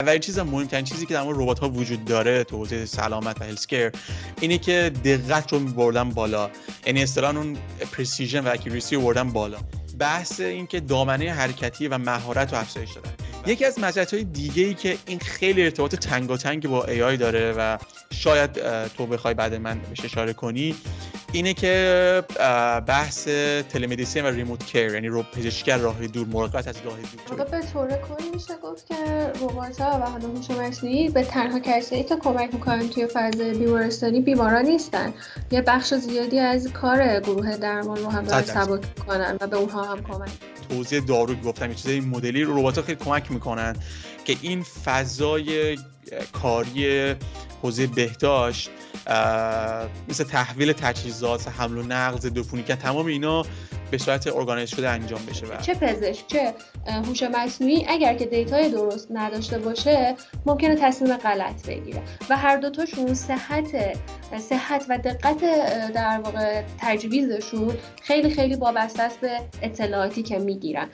اولین چیز مهمترین چیزی که در مورد ربات ها وجود داره تو حوزه سلامت و هلسکر اینه که دقت رو بردن بالا. یعنی اصطلاحا اون پرسیژن و اکیوریسی رو بردن بالا. بحث این که دامنه حرکتی و مهارت رو افزایش دادن. یکی از های دیگه ای که این خیلی ارتباط تنگاتنگی با AI داره و شاید تو بخوای بعد من بهش اشاره کنی اینه که بحث تلمدیسین و ریموت کیر یعنی رو پزشکی راه دور مراقبت از راه دور. به طور کلی میشه گفت که ربات ها و حالا هوش مصنوعی به تنها کسایی که کمک می‌کنن توی فاز بیمارستانی بیماران نیستن. یه بخش زیادی از کار گروه درمان رو هم سبک می‌کنن و به اونها هم کمک توضیح دارو گفتم یه چیزای مدلی ربات ها خیلی کمک می‌کنن که این فضای کاری حوزه بهداشت مثل تحویل تجهیزات حمل و نقل ضد که تمام اینا به صورت ارگانیز شده انجام بشه و چه پزشک چه هوش مصنوعی اگر که دیتای درست نداشته باشه ممکنه تصمیم غلط بگیره. و هر دوتاشون صحت صحت و دقت در واقع تجویزشون خیلی خیلی وابسته است به اطلاعاتی که می‌گیرن.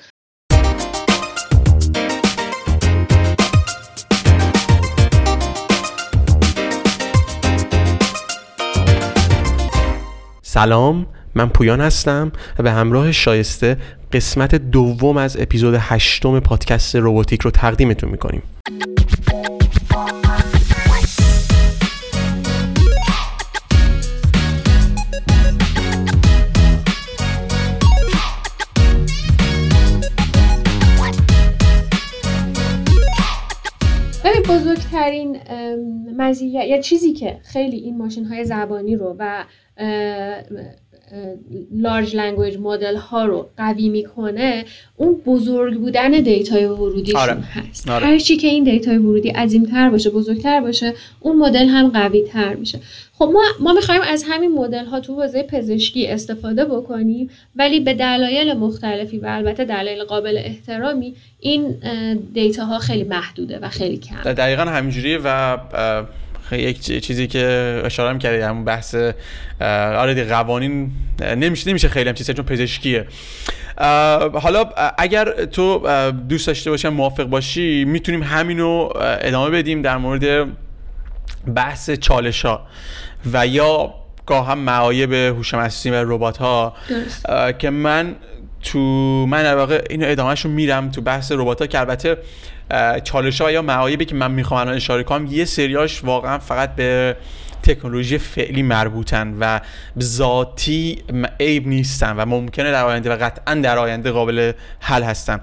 سلام من پویان هستم و به همراه شایسته قسمت دوم از اپیزود هشتم پادکست روباتیک رو تقدیمتون می‌کنیم. بزرگترین مزیت یا چیزی که خیلی این ماشین های زبانی رو و large language model ها رو قوی می‌کنه اون بزرگ بودن data ی ورودیشون آره. هست آره. هر چی که این data ی ورودی تر باشه بزرگتر باشه اون مدل هم قوی تر میشه خب ما ما می‌خوایم از همین مدل ها تو حوزه پزشکی استفاده بکنیم ولی به دلایل مختلفی و البته دلایل قابل احترامی این دیتا ها خیلی محدوده و خیلی کم دقیقا همینجوریه و یک چیزی که اشاره کردی همون بحث آره قوانین نمیشه نمیشه خیلی هم چیزی چون پزشکیه. حالا اگر تو دوست داشته باشم موافق باشی می‌تونیم همینو ادامه بدیم در مورد بحث چالش ها و یا گاه هم معایب هوش مصنوعی و ربات ها که من تو من در واقع اینو ادامهش رو میرم تو بحث ربات ها که البته چالش ها یا معایبی که من می‌خوام الان اشاره کنم یه سریاش واقعا فقط به تکنولوژی فعلی مربوطن و ذاتی عیب نیستن و ممکنه در آینده و قطعا در آینده قابل حل هستن.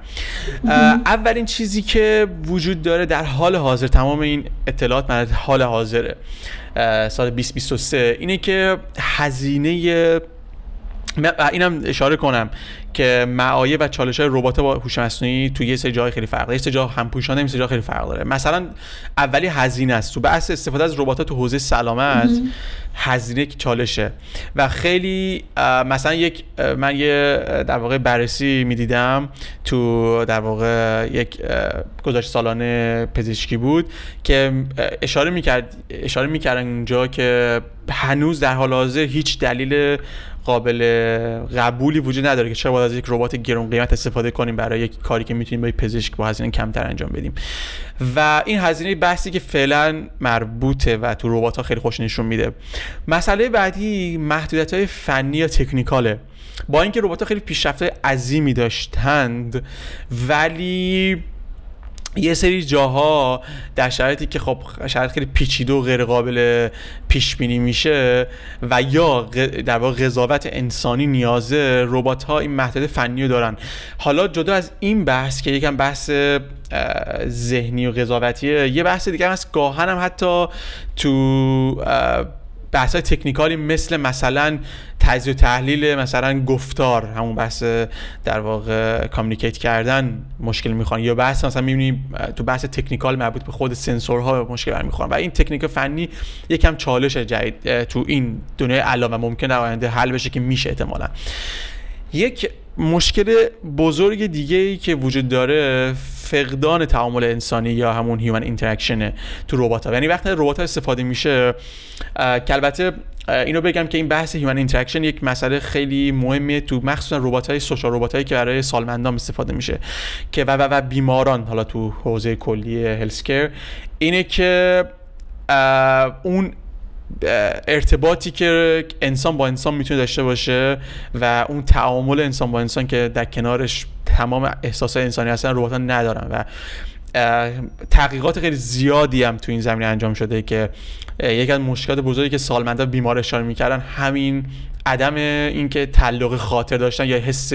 اولین چیزی که وجود داره در حال حاضر تمام این اطلاعات من حال حاضره سال 2023 اینه که هزینه اینم اشاره کنم که معایب و چالش های ربات با هوش مصنوعی تو یه سری جای خیلی فرق داره. یه سری جا همپوشانه یه سری جا خیلی فرق داره. مثلا اولی هزینه است. تو بحث استفاده از ربات تو حوزه سلامت هزینه چالشه. و خیلی مثلا یک من یه در واقع بررسی می‌دیدم تو در واقع یک گزارش سالانه پزشکی بود که اشاره می‌کرد اشاره می‌کردن اونجا که هنوز در حال حاضر هیچ دلیل قابل قبولی وجود نداره که چرا باید از یک ربات گرون قیمت استفاده کنیم برای یک کاری که می‌تونیم با پزشک با هزینه کمتر انجام بدیم. و این هزینه بحثی که فعلا مربوطه و تو ربات ها خیلی خوش نشون میده. مسئله بعدی محدودیت های فنی یا تکنیکاله. با اینکه ربات ها خیلی پیشرفت عظیمی داشتند ولی یه سری جاها در شرایطی که خب شرایط خیلی پیچیده و غیر قابل پیش بینی میشه و یا در واقع قضاوت انسانی نیازه ربات ها این محدود فنی رو دارن. حالا جدا از این بحث که یکم بحث ذهنی و قضاوتیه یه بحث دیگه هست. گاهن هم حتی تو بحث تکنیکالی مثل مثلا تجزیه و تحلیل مثلا گفتار همون بحث در واقع کامیکیت کردن مشکل می‌خوان. یا بحث مثلا می‌بینیم تو بحث تکنیکال مربوط به خود سنسورها مشکل برمیخورن. و این تکنیک فنی یکم چالش جدید تو این دنیای الان و ممکن در آینده حل بشه که میشه احتمالا. یک مشکل بزرگ دیگه ای که وجود داره فقدان تعامل انسانی یا همون human interaction تو ربات ها. یعنی وقتی ربات استفاده میشه که البته اینو بگم که این بحث human interaction یک مسئله خیلی مهمیه تو مخصوصا ربات های social ربات هایی که برای سالمندان استفاده میشه. که و, و, و بیماران حالا تو حوزه کلی healthcare اینه که اون ارتباطی که انسان با انسان می‌تونه داشته باشه و اون تعامل انسان با انسان که در کنارش تمام احساس انسانی هستن ربات ندارن و تحقیقات خیلی زیادی هم تو این زمینه انجام شده که یکی از مشکلات بزرگی که سالمندا بیمار اشاره می‌کردن همین عدم اینکه تعلق خاطر داشتن یا حس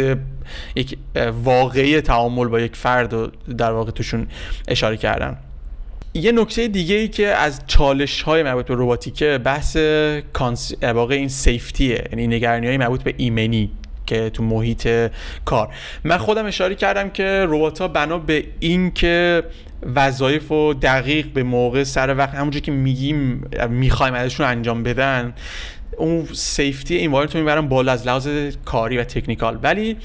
یک واقعی تعامل با یک فرد رو در واقع توشون اشاره کردن. یه نکته دیگه ای که از چالش های مربوط به روباتیکه بحث کانس... واقع این سیفتیه یعنی نگرانی های مربوط به ایمنی که تو محیط کار. من خودم اشاره کردم که ربات ها بنا به این که وظایف و دقیق به موقع سر وقت همونجور که میگیم می‌خوایم ازشون انجام بدن اون سیفتی این رو می‌برن بالا از لحاظ کاری و تکنیکال. ولی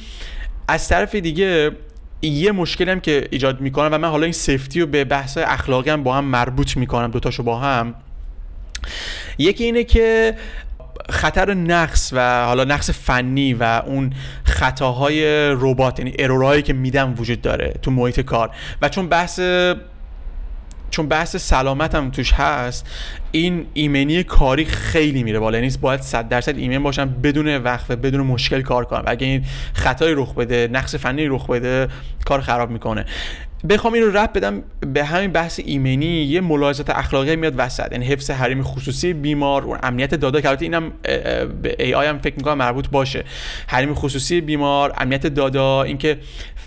از طرف دیگه یه مشکلی هم که ایجاد می‌کنم و من حالا این سیفتی رو به بحث اخلاقی هم با هم مربوط می‌کنم دوتاشو با هم. یکی اینه که خطر نقص و حالا نقص فنی و اون خطاهای ربات یعنی ارورهایی که میدم وجود داره تو محیط کار. و چون بحث چون بحث سلامت هم توش هست این ایمنی کاری خیلی میره بالا. یعنی باید 100 درصد ایمن باشم بدون وقت و بدون مشکل کار کنم. اگه این خطای رخ بده نقص فنی رخ بده کار خراب می‌کنه. بخوام این رو رب بدم به همین بحث ایمنی یه ملاحظات اخلاقی میاد وسط یعنی حفظ حریم خصوصی بیمار و امنیت دادا که البته اینم به ای آی هم فکر می‌کنم مربوط باشه. حریم خصوصی بیمار امنیت دادا اینکه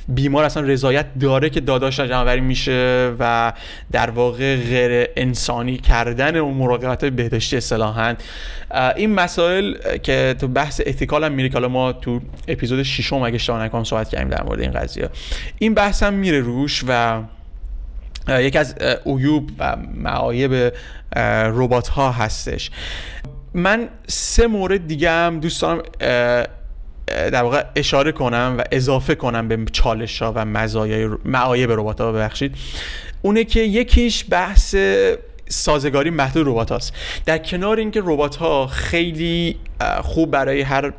بیمار اصلا رضایت داره که داداش جمعوری میشه و در واقع غیر انسانی کردن اون مراقبت بهداشتی اصطلاحا. این مسائل که تو بحث اتیکال هم میره که ما تو اپیزود ششم اگه اشتباه نکنم صحبت کردیم در مورد این قضیه. این بحث هم میره روش و یکی از عیوب و معایب ربات ها هستش. من سه مورد دیگه هم دوست دارم در واقع اشاره کنم و اضافه کنم به چالش ها و مزایای معایب ربات ها ببخشید. اونه که یکیش بحث سازگاری محدود ربات هاست. در کنار اینکه ربات ها خیلی خوب برای هر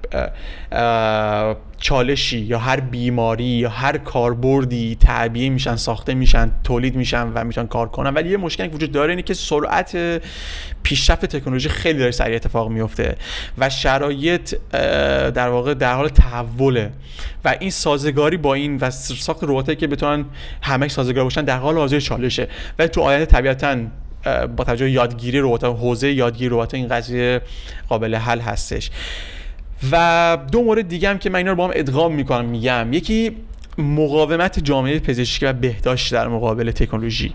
چالشی یا هر بیماری یا هر کاربردی تعبیه میشن ساخته میشن تولید میشن و می‌تونن کار کنن. ولی یه مشکلی وجود داره اینه که سرعت پیشرفت تکنولوژی خیلی داره سریع اتفاق میفته و شرایط در واقع در حال تحوله. و این سازگاری با این و ساخت رباتایی که بتونن همه سازگار باشن در حال حاضر چالشه. و تو آینده طبیعتا با توجه یادگیری ربات حوزه یادگیری ربات این قضیه قابل حل هستش. و دو مورد دیگه هم که من اینا رو با هم ادغام می‌کنم میگم. یکی مقاومت جامعه پزشکی و بهداشت در مقابل تکنولوژی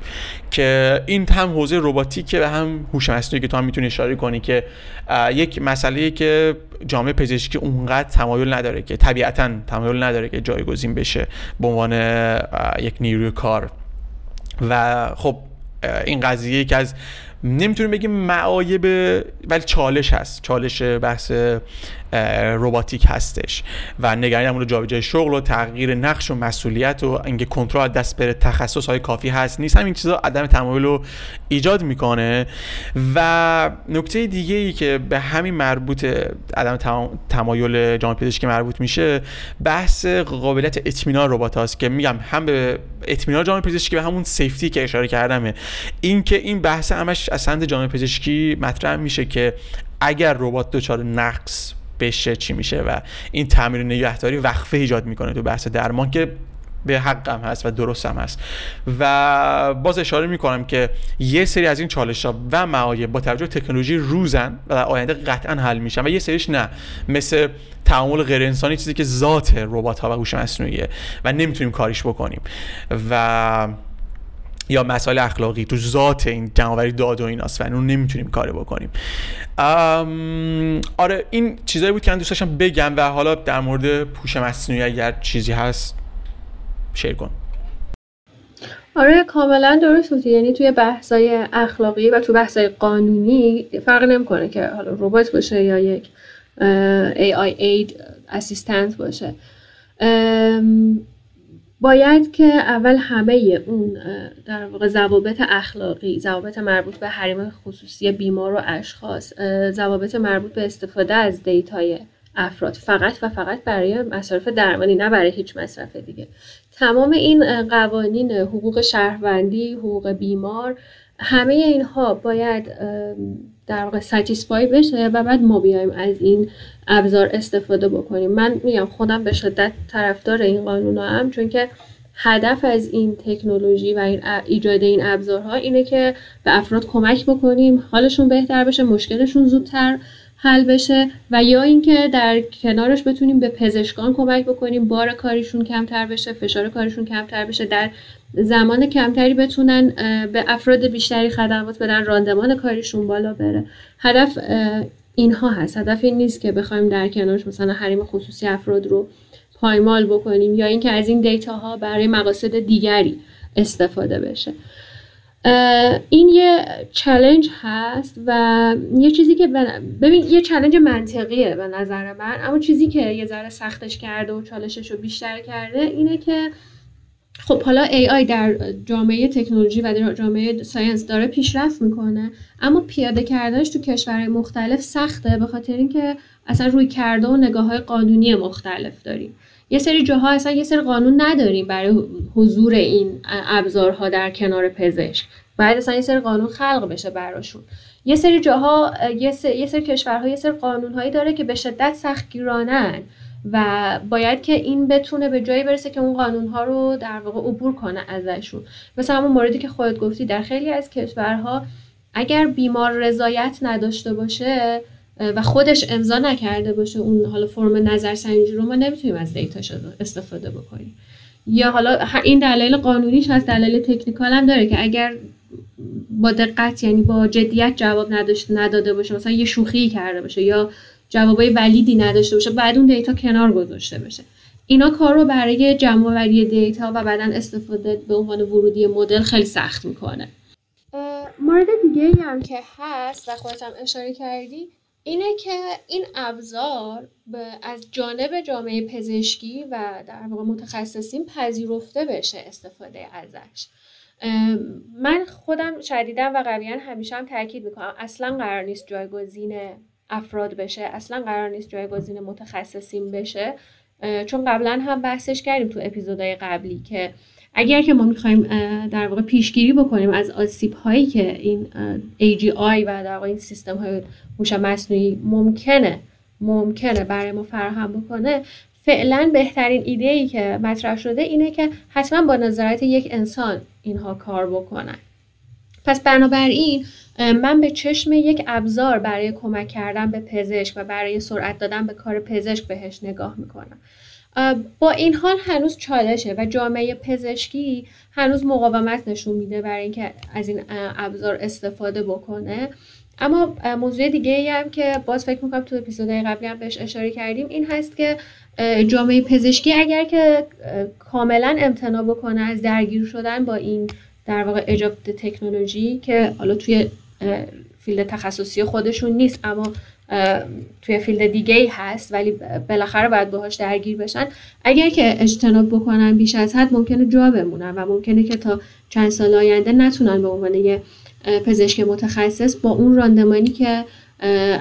که این هم حوزه رباتیک و هم هوش مصنوعی که تو هم می‌تونی اشاره کنی که یک مسئله که جامعه پزشکی اونقدر تمایل نداره که طبیعتا تمایل نداره که جایگزین بشه به عنوان یک نیروی کار. و خب این قضیه که از نمی‌تونیم بگیم معایب ولی چالش هست. چالش بحث روباتیک هستش و نگرانی رو جابجایی شغل و تغییر نقش و مسئولیت و اینکه کنترل دست بره تخصص های کافی هست نیست. همین چیزا عدم تمایل رو ایجاد می‌کنه. و نکته دیگه ای که به همین مربوط عدم تمایل جامعه پزشکی مربوط میشه بحث قابلیت اطمینان ربات هاست که میگم هم به اطمینان جامعه پزشکی و همون سیفتی که اشاره کردمه. اینکه این بحث همش از سند جامعه پزشکی مطرح میشه که اگر ربات دچار نقص بشه چی میشه و این تعمیر نگهداری وقفه ایجاد می‌کنه تو بحث درمان که به حقم هست و درست هم هست. و باز اشاره می‌کنم که یه سری از این چالش ها و معایب با توجه تکنولوژی روزن و آینده قطعا حل میشن و یه سریش نه. مثل تعامل غیر انسانی چیزی که ذات ربات ها و هوش مصنوعیه و نمی‌تونیم کاریش بکنیم. و یا مسائل اخلاقی تو ذات این جمعآوری داد و ایناست و اون نمی‌تونیم کاری بکنیم. آره این چیزایی بود که من دوست داشتم بگم و حالا در مورد پوش مصنوعی اگر چیزی هست شیر کن. آره کاملا درست بود یعنی توی بحثای اخلاقی و تو بحثای قانونی فرق نمی‌کنه که حالا ربات باشه یا یک AI aid اسیستنت باشه. باید که اول همه اون در واقع ضوابط اخلاقی ضوابط مربوط به حریم خصوصی بیمار و اشخاص ضوابط مربوط به استفاده از دیتای افراد فقط و فقط برای مصارف درمانی نه برای هیچ مصرف دیگه. تمام این قوانین حقوق شهروندی حقوق بیمار همه اینها باید در واقع ستیسفای بشه و بعد ما بیایم از این ابزار استفاده بکنیم. من میگم خودم به شدت طرفدار این قانون هم چون که هدف از این تکنولوژی و این ایجاد این ابزارها اینه که به افراد کمک بکنیم. حالشون بهتر بشه مشکلشون زودتر. حل بشه و یا اینکه در کنارش بتونیم به پزشکان کمک بکنیم بار کاریشون کمتر بشه فشار کاریشون کمتر بشه در زمان کمتری بتونن به افراد بیشتری خدمات بدن راندمان کاریشون بالا بره. هدف اینها هست. هدف این نیست که بخوایم در کنارش مثلا حریم خصوصی افراد رو پایمال بکنیم یا اینکه از این data ها برای مقاصد دیگری استفاده بشه. این یه challenge هست و یه چیزی که ببین یه challenge منطقیه به نظر من اما چیزی که یه ذره سختش کرده و چالشش رو بیشتر کرده اینه که خب حالا AI در جامعه تکنولوژی و در جامعه ساینس داره پیشرفت می‌کنه اما پیاده کردنش تو کشورهای مختلف سخته به خاطر اینکه اصلا روی کرده و نگاه های قانونی مختلف داریم. یه سری جاها اصلا یه سری قانون نداریم برای حضور این ابزارها در کنار پزشک. باید اصلا یه سری قانون خلق بشه براشون. یه سری جاها یه سری, یه سری کشورها یه سری قانونهایی داره که به شدت سختگیرانن و باید که این بتونه به جایی برسه که اون قانونها رو در واقع عبور کنه ازشون. مثل همون موردی که خودت گفتی در خیلی از کشورها اگر بیمار رضایت نداشته باشه و خودش امضا نکرده باشه اون حالا فرم نظرسنجی رو ما نمی‌تونیم از دیتاش استفاده بکنیم. یا حالا این دلیل قانونیش هست دلیل تکنیکال هم داره که اگر با دقت یعنی با جدیت جواب نداشت نداده باشه مثلا یه شوخی کرده باشه یا جوابای ولیدی نداشته باشه بعد اون دیتا کنار گذاشته بشه اینا کار رو برای جمع آوری دیتا و بعدا استفاده به عنوان ورودی مدل خیلی سخت می‌کنه. مورد دیگه هم که هست و خودت هم اشاره کردی اینه که این ابزار از جانب جامعه پزشکی و در واقع متخصصین پذیرفته بشه استفاده ازش. من خودم شدیدم و قویا همیشه هم تاکید می‌کنم اصلا قرار نیست جایگزین افراد بشه اصلا قرار نیست جایگزین متخصصین بشه. چون قبلا هم بحثش کردیم تو اپیزودهای قبلی که اگر که ما می‌خوایم در واقع پیشگیری بکنیم از آسیب هایی که این AGI و در واقع این سیستم های هوش مصنوعی ممکنه ممکنه برای ما فراهم بکنه فعلا بهترین ایده ای که مطرح شده اینه که حتما با نظارت یک انسان اینها کار بکنن. پس بنابراین من به چشم یک ابزار برای کمک کردن به پزشک و برای سرعت دادن به کار پزشک بهش نگاه می‌کنم. با این حال هنوز چالشه و جامعه پزشکی هنوز مقاومت نشون میده برای اینکه از این ابزار استفاده بکنه. اما موضوع دیگه ای هم که باز فکر می‌کنم تو اپیزودهای قبلی هم بهش اشاره کردیم این هست که جامعه پزشکی اگر که کاملا امتناع بکنه از درگیر شدن با این در واقع ایجاد تکنولوژی که حالا توی field تخصصی خودشون نیست اما توی field دیگه ای هست ولی بالاخره باید باهاش درگیر بشن. اگر که اجتناب بکنن بیش از حد ممکنه جا بمونن و ممکنه که تا چند سال آینده نتونن به عنوان یه پزشک متخصص با اون راندمانی که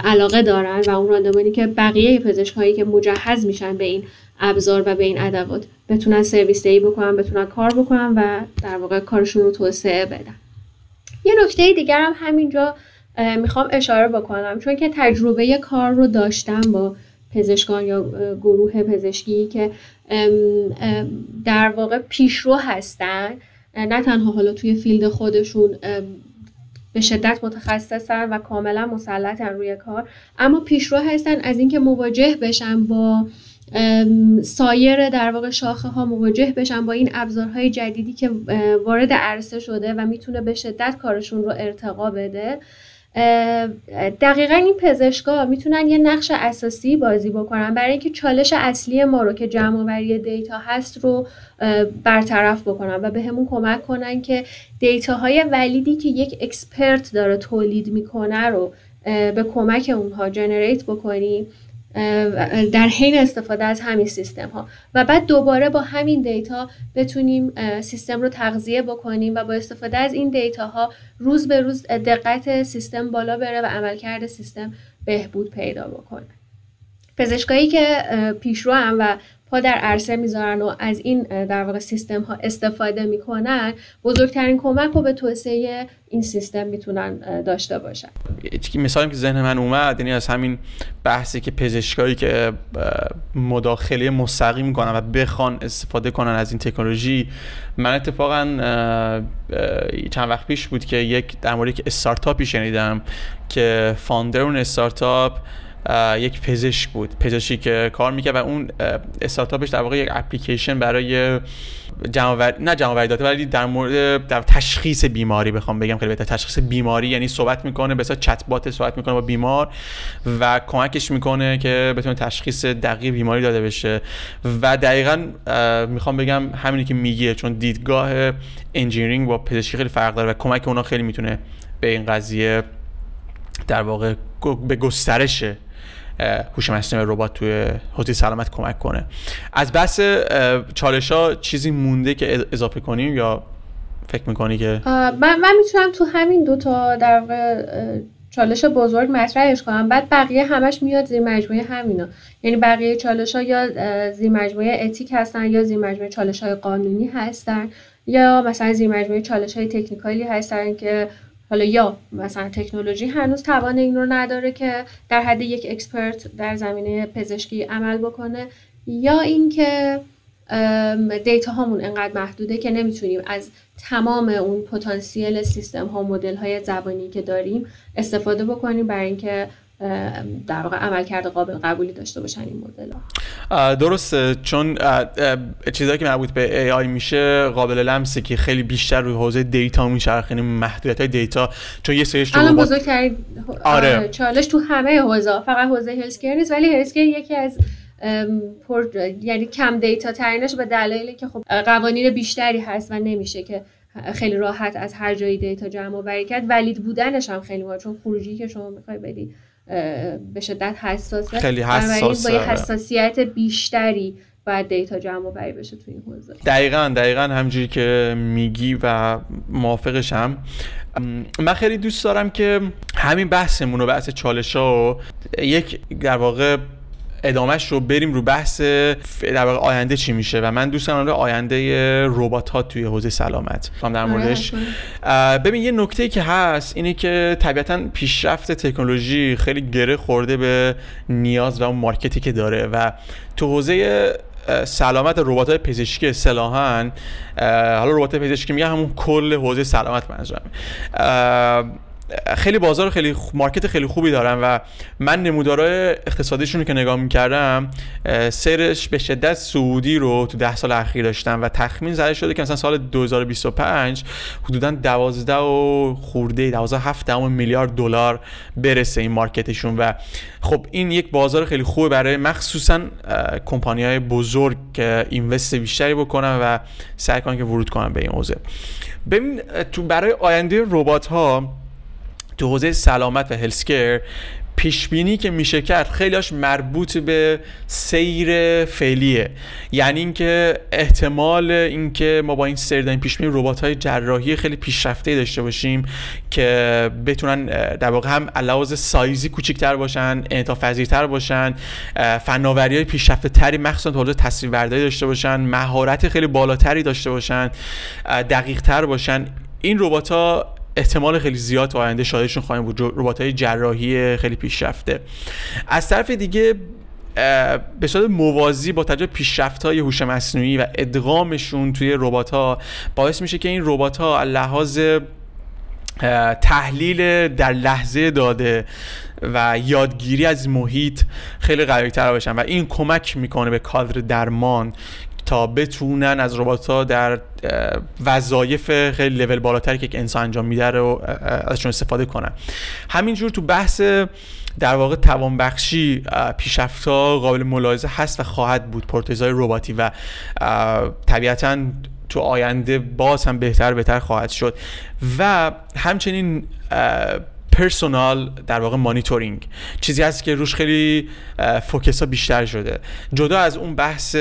علاقه دارن و اون راندمانی که بقیه پزشک هایی که مجهز میشن به این ابزار و به این ادوات بتونن سرویس دهی بکنن بتونن کار بکنن و در واقع کارشون رو توسعه بدن. یه نکته دیگر هم همینجا می‌خوام اشاره بکنم. چون که تجربه کار رو داشتم با پزشکان یا گروه پزشکی که در واقع پیشرو هستن نه تنها حالا توی فیلد خودشون به شدت متخصصن و کاملا مسلطن روی کار اما پیشرو هستن از اینکه مواجه بشن با سایر در واقع شاخه ها مواجه بشن با این ابزارهای جدیدی که وارد عرصه شده و می‌تونه به شدت کارشون رو ارتقا بده. دقیقا این پزشکا می‌تونن یه نقش اساسی بازی بکنن. برای اینکه چالش اصلی ما رو که جمع data هست رو برطرف بکنن و به کمک کنن که data های valid ی که یک expert داره تولید می‌کنه رو به کمک اونها جنریت بکنیم. در حین استفاده از همین سیستم ها و بعد دوباره با همین دیتا بتونیم سیستم رو تغذیه بکنیم و با استفاده از این دیتا ها روز به روز دقت سیستم بالا بره و عملکرد سیستم بهبود پیدا بکنه. پزشکایی که پیشرو و در عرصه می‌ذارن و از این در واقع سیستم ها استفاده می‌کنن بزرگترین کمک رو به توسعه این سیستم می‌تونن داشته باشن. مثالی که ذهن من اومد یعنی از همین بحثی که پزشکایی که مداخله مستقیم کنن و بخوان استفاده کنن از این تکنولوژی من اتفاقا چند وقت پیش بود که یک در مورد یک استارتاپی شنیدم که فاندر اون استارتاپ یک پزشک بود پزشکی که کار می‌کرد و اون استارتاپش در واقع یک اپلیکیشن برای جمع نه جمع داده ولی در مورد در تشخیص بیماری بخوام بگم خیلی بهتر. تشخیص بیماری یعنی صحبت می‌کنه به چت بات صحبت می‌کنه با بیمار و کمکش می‌کنه که بتونه تشخیص دقیق بیماری داده بشه. و دقیقا می‌خوام بگم همینی که میگه چون دیدگاه انجینیرینگ با پزشکی خیلی فرق داره و کمک اونا خیلی می‌تونه به این قضیه در واقع به گسترش هوش مصنوعی ربات توی حوزه سلامت کمک کنه. از بحث چالش ها چیزی مونده که اضافه کنیم یا فکر می‌کنی که؟ من, من می‌تونم تو همین دوتا در چالش بزرگ مطرحش کنم. بعد بقیه همش میاد زیر مجموعه همینا. یعنی بقیه چالش ها یا زیر مجموعه ethic هستن یا زیر مجموعه چالش های قانونی هستن یا مثلا زیر مجموعه چالش های technical ی هستن که حالا یا مثلا تکنولوژی هنوز توان این رو نداره که در حد یک expert در زمینه پزشکی عمل بکنه یا اینکه data هامون انقدر محدوده که نمی‌تونیم از تمام اون پتانسیل سیستم ها مدل های زبانی که داریم استفاده بکنیم برای اینکه در واقع عملکرد قابل قبولی داشته باشن این مدل ها. درسته چون چیزایی که مربوط به AI میشه قابل لمسه که خیلی بیشتر روی حوزه دیتا میشه یعنی محدودیت های دیتا چون یه سریش الان بزرگترین آره. چالش تو همه حوزه فقط حوزه هلسکر نیست ولی هلسکر یکی از پر یعنی کم دیتا ترینش به دلایلی که خب قوانین بیشتری هست و نمیشه که خیلی راحت از هر جایی دیتا جمع آوری کرد. ولید بودنش هم خیلی مهمه چون خروجی که شما می‌خوای بدی. به شدت حساسه خیلی حساسه با حساسیت بیشتری باید دیتا جمع بری بشه تو این حوزه. دقیقا دقیقا همجوری که میگی و موافقشم من خیلی دوست دارم که همین بحثمون و بحث چالش ها یک در واقع ادامهش رو بریم رو بحث در واقع آینده چی میشه. و من دوست دارم آینده ربات ها توی حوزه سلامت. در آره، موردش. ببین یه نکته که هست اینه که طبیعتا پیشرفت تکنولوژی خیلی گره خورده به نیاز و اون مارکتی که داره. و تو حوزه سلامت ربات های پزشکی اصطلاحا حالا ربات پزشکی میگه همون کل حوزه سلامت منظورم. خیلی بازار خیلی مارکت خیلی خوبی دارن و من نمودارهای اقتصادیشون رو که نگاه می‌کردم سیرش به شدت سعودی رو تو ده سال اخیر داشتن و تخمین زده شده که مثلا سال 2025 حدودا 12 و خورده 12 7 میلیارد دلار برسه این مارکتشون و خب این یک بازار خیلی خوبه برای مخصوصا کمپانی های بزرگ که اینوست بیشتری بکنن و سعی کنن که ورود کنن به این حوزه. ببین تو برای آینده ربات ها تو حوزه سلامت و هلسکر پیش بینی که میشه کرد خیلیش مربوط به سیر فعلیه. یعنی اینکه احتمال اینکه ما با این سیر داریم پیش بینی ربات های جراحی خیلی پیشرفته داشته باشیم که بتونن در واقع هم علاوه سایزی کوچیک‌تر باشن انعطاف پذیرتر باشن فناوری های پیشرفته مخصوصا تو حوزه تصویربرداری داشته باشن مهارت خیلی بالاتری داشته باشن دقیق تر باشن. این ربات ها احتمال خیلی زیاد تو آینده شاهدشون خواهیم بود. ربات های جراحی خیلی پیشرفته. از طرف دیگه به صورت موازی با توجه پیشرفت های هوش مصنوعی و ادغامشون توی ربات ها باعث میشه که این ربات ها لحاظ تحلیل در لحظه داده و یادگیری از محیط خیلی قوی تر باشن و این کمک می‌کنه به کادر درمان تا بتونن از ربات ها در وظایف خیلی لول بالاتری که انسان انجام میده رو ازشون استفاده کنن. همینجور تو بحث در واقع توانبخشی پیشرفت ها قابل ملاحظه هست و خواهد بود. پروتزای رباتی و طبیعتا تو آینده باز هم بهتر بهتر خواهد شد. و همچنین پرسونال در واقع مانیتورینگ. چیزی هست که روش خیلی focus ها بیشتر شده. جدا از اون بحث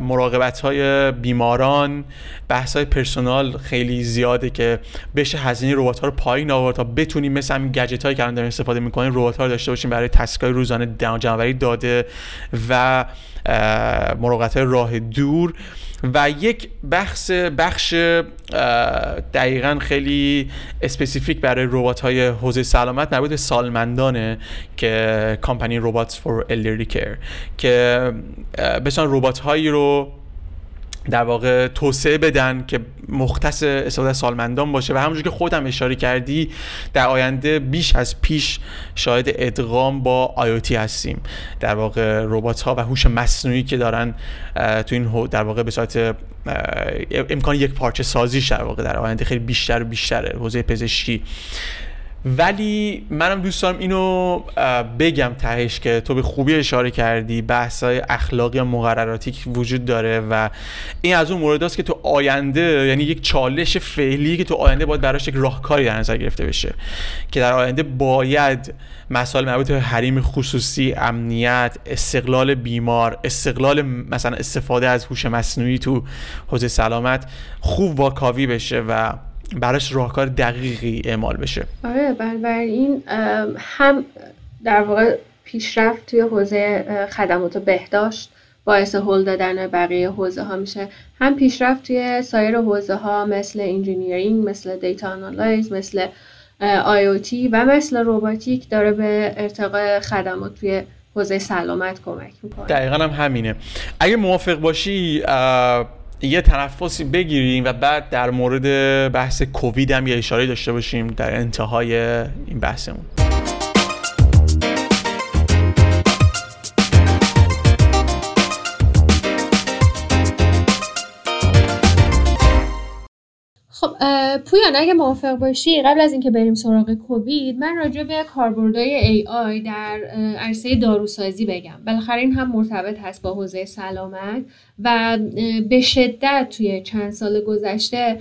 مراقبت های بیماران بحث های personal خیلی زیاده که بشه هزینه ربات ها رو پایین آورد تا بتونیم مثل همین گجت هایی که الان داریم استفاده می‌کنیم ربات ها رو داشته باشیم برای task ای روزانه جمع‌آوری داده و مراقبت راه دور و یک بخش بخش دقیقا خیلی specific برای ربات های حوزه سلامت به سالمندانه که کامپانی روباتس فور الدرلی کیر که بسیار ربات هایی رو در واقع توسعه بدن که مختص استفاده سالمندان باشه و همونجور که خودم اشاره کردی در آینده بیش از پیش شاهد ادغام با آیوتی هستیم. در واقع ربات ها و هوش مصنوعی که دارن تو این در واقع به صورت امکان یک پارچه سازیش در واقع در آینده خیلی بیشتر و بیشتره. حوزه پزشکی. ولی منم دوست دارم اینو بگم تهش که تو به خوبی اشاره کردی بحث های اخلاقی و مقرراتی وجود داره و این از اون مورد است که تو آینده یعنی یک چالش فعلی که تو آینده باید براش یک راهکاری در نظر گرفته بشه که در آینده باید مسائل مربوط به حریم خصوصی امنیت استقلال بیمار استقلال مثلا استفاده از هوش مصنوعی تو حوزه سلامت خوب واکاوی بشه و براش راهکار دقیقی اعمال بشه. آره بنابراین هم در واقع پیشرفت توی حوزه خدمات بهداشت باعث هل دادن بقیه حوزه ها میشه. هم پیشرفت توی سایر حوزه ها مثل engineering مثل data analyze مثل IT و مثل روباتیک داره به ارتقاء خدمات توی حوزه سلامت کمک می‌کنه. دقیقا هم همینه. اگه موافق باشی یه تنفسی بگیریم و بعد در مورد بحث کووید هم یه اشاره داشته باشیم در انتهای این بحثمون. خب پویان اگه موافق باشی قبل از اینکه بریم سراغ کووید من راجع به کاربردهای ای آی در عرصه داروسازی بگم. بالاخره این هم مرتبط هست با حوزه سلامت و به شدت توی چند سال گذشته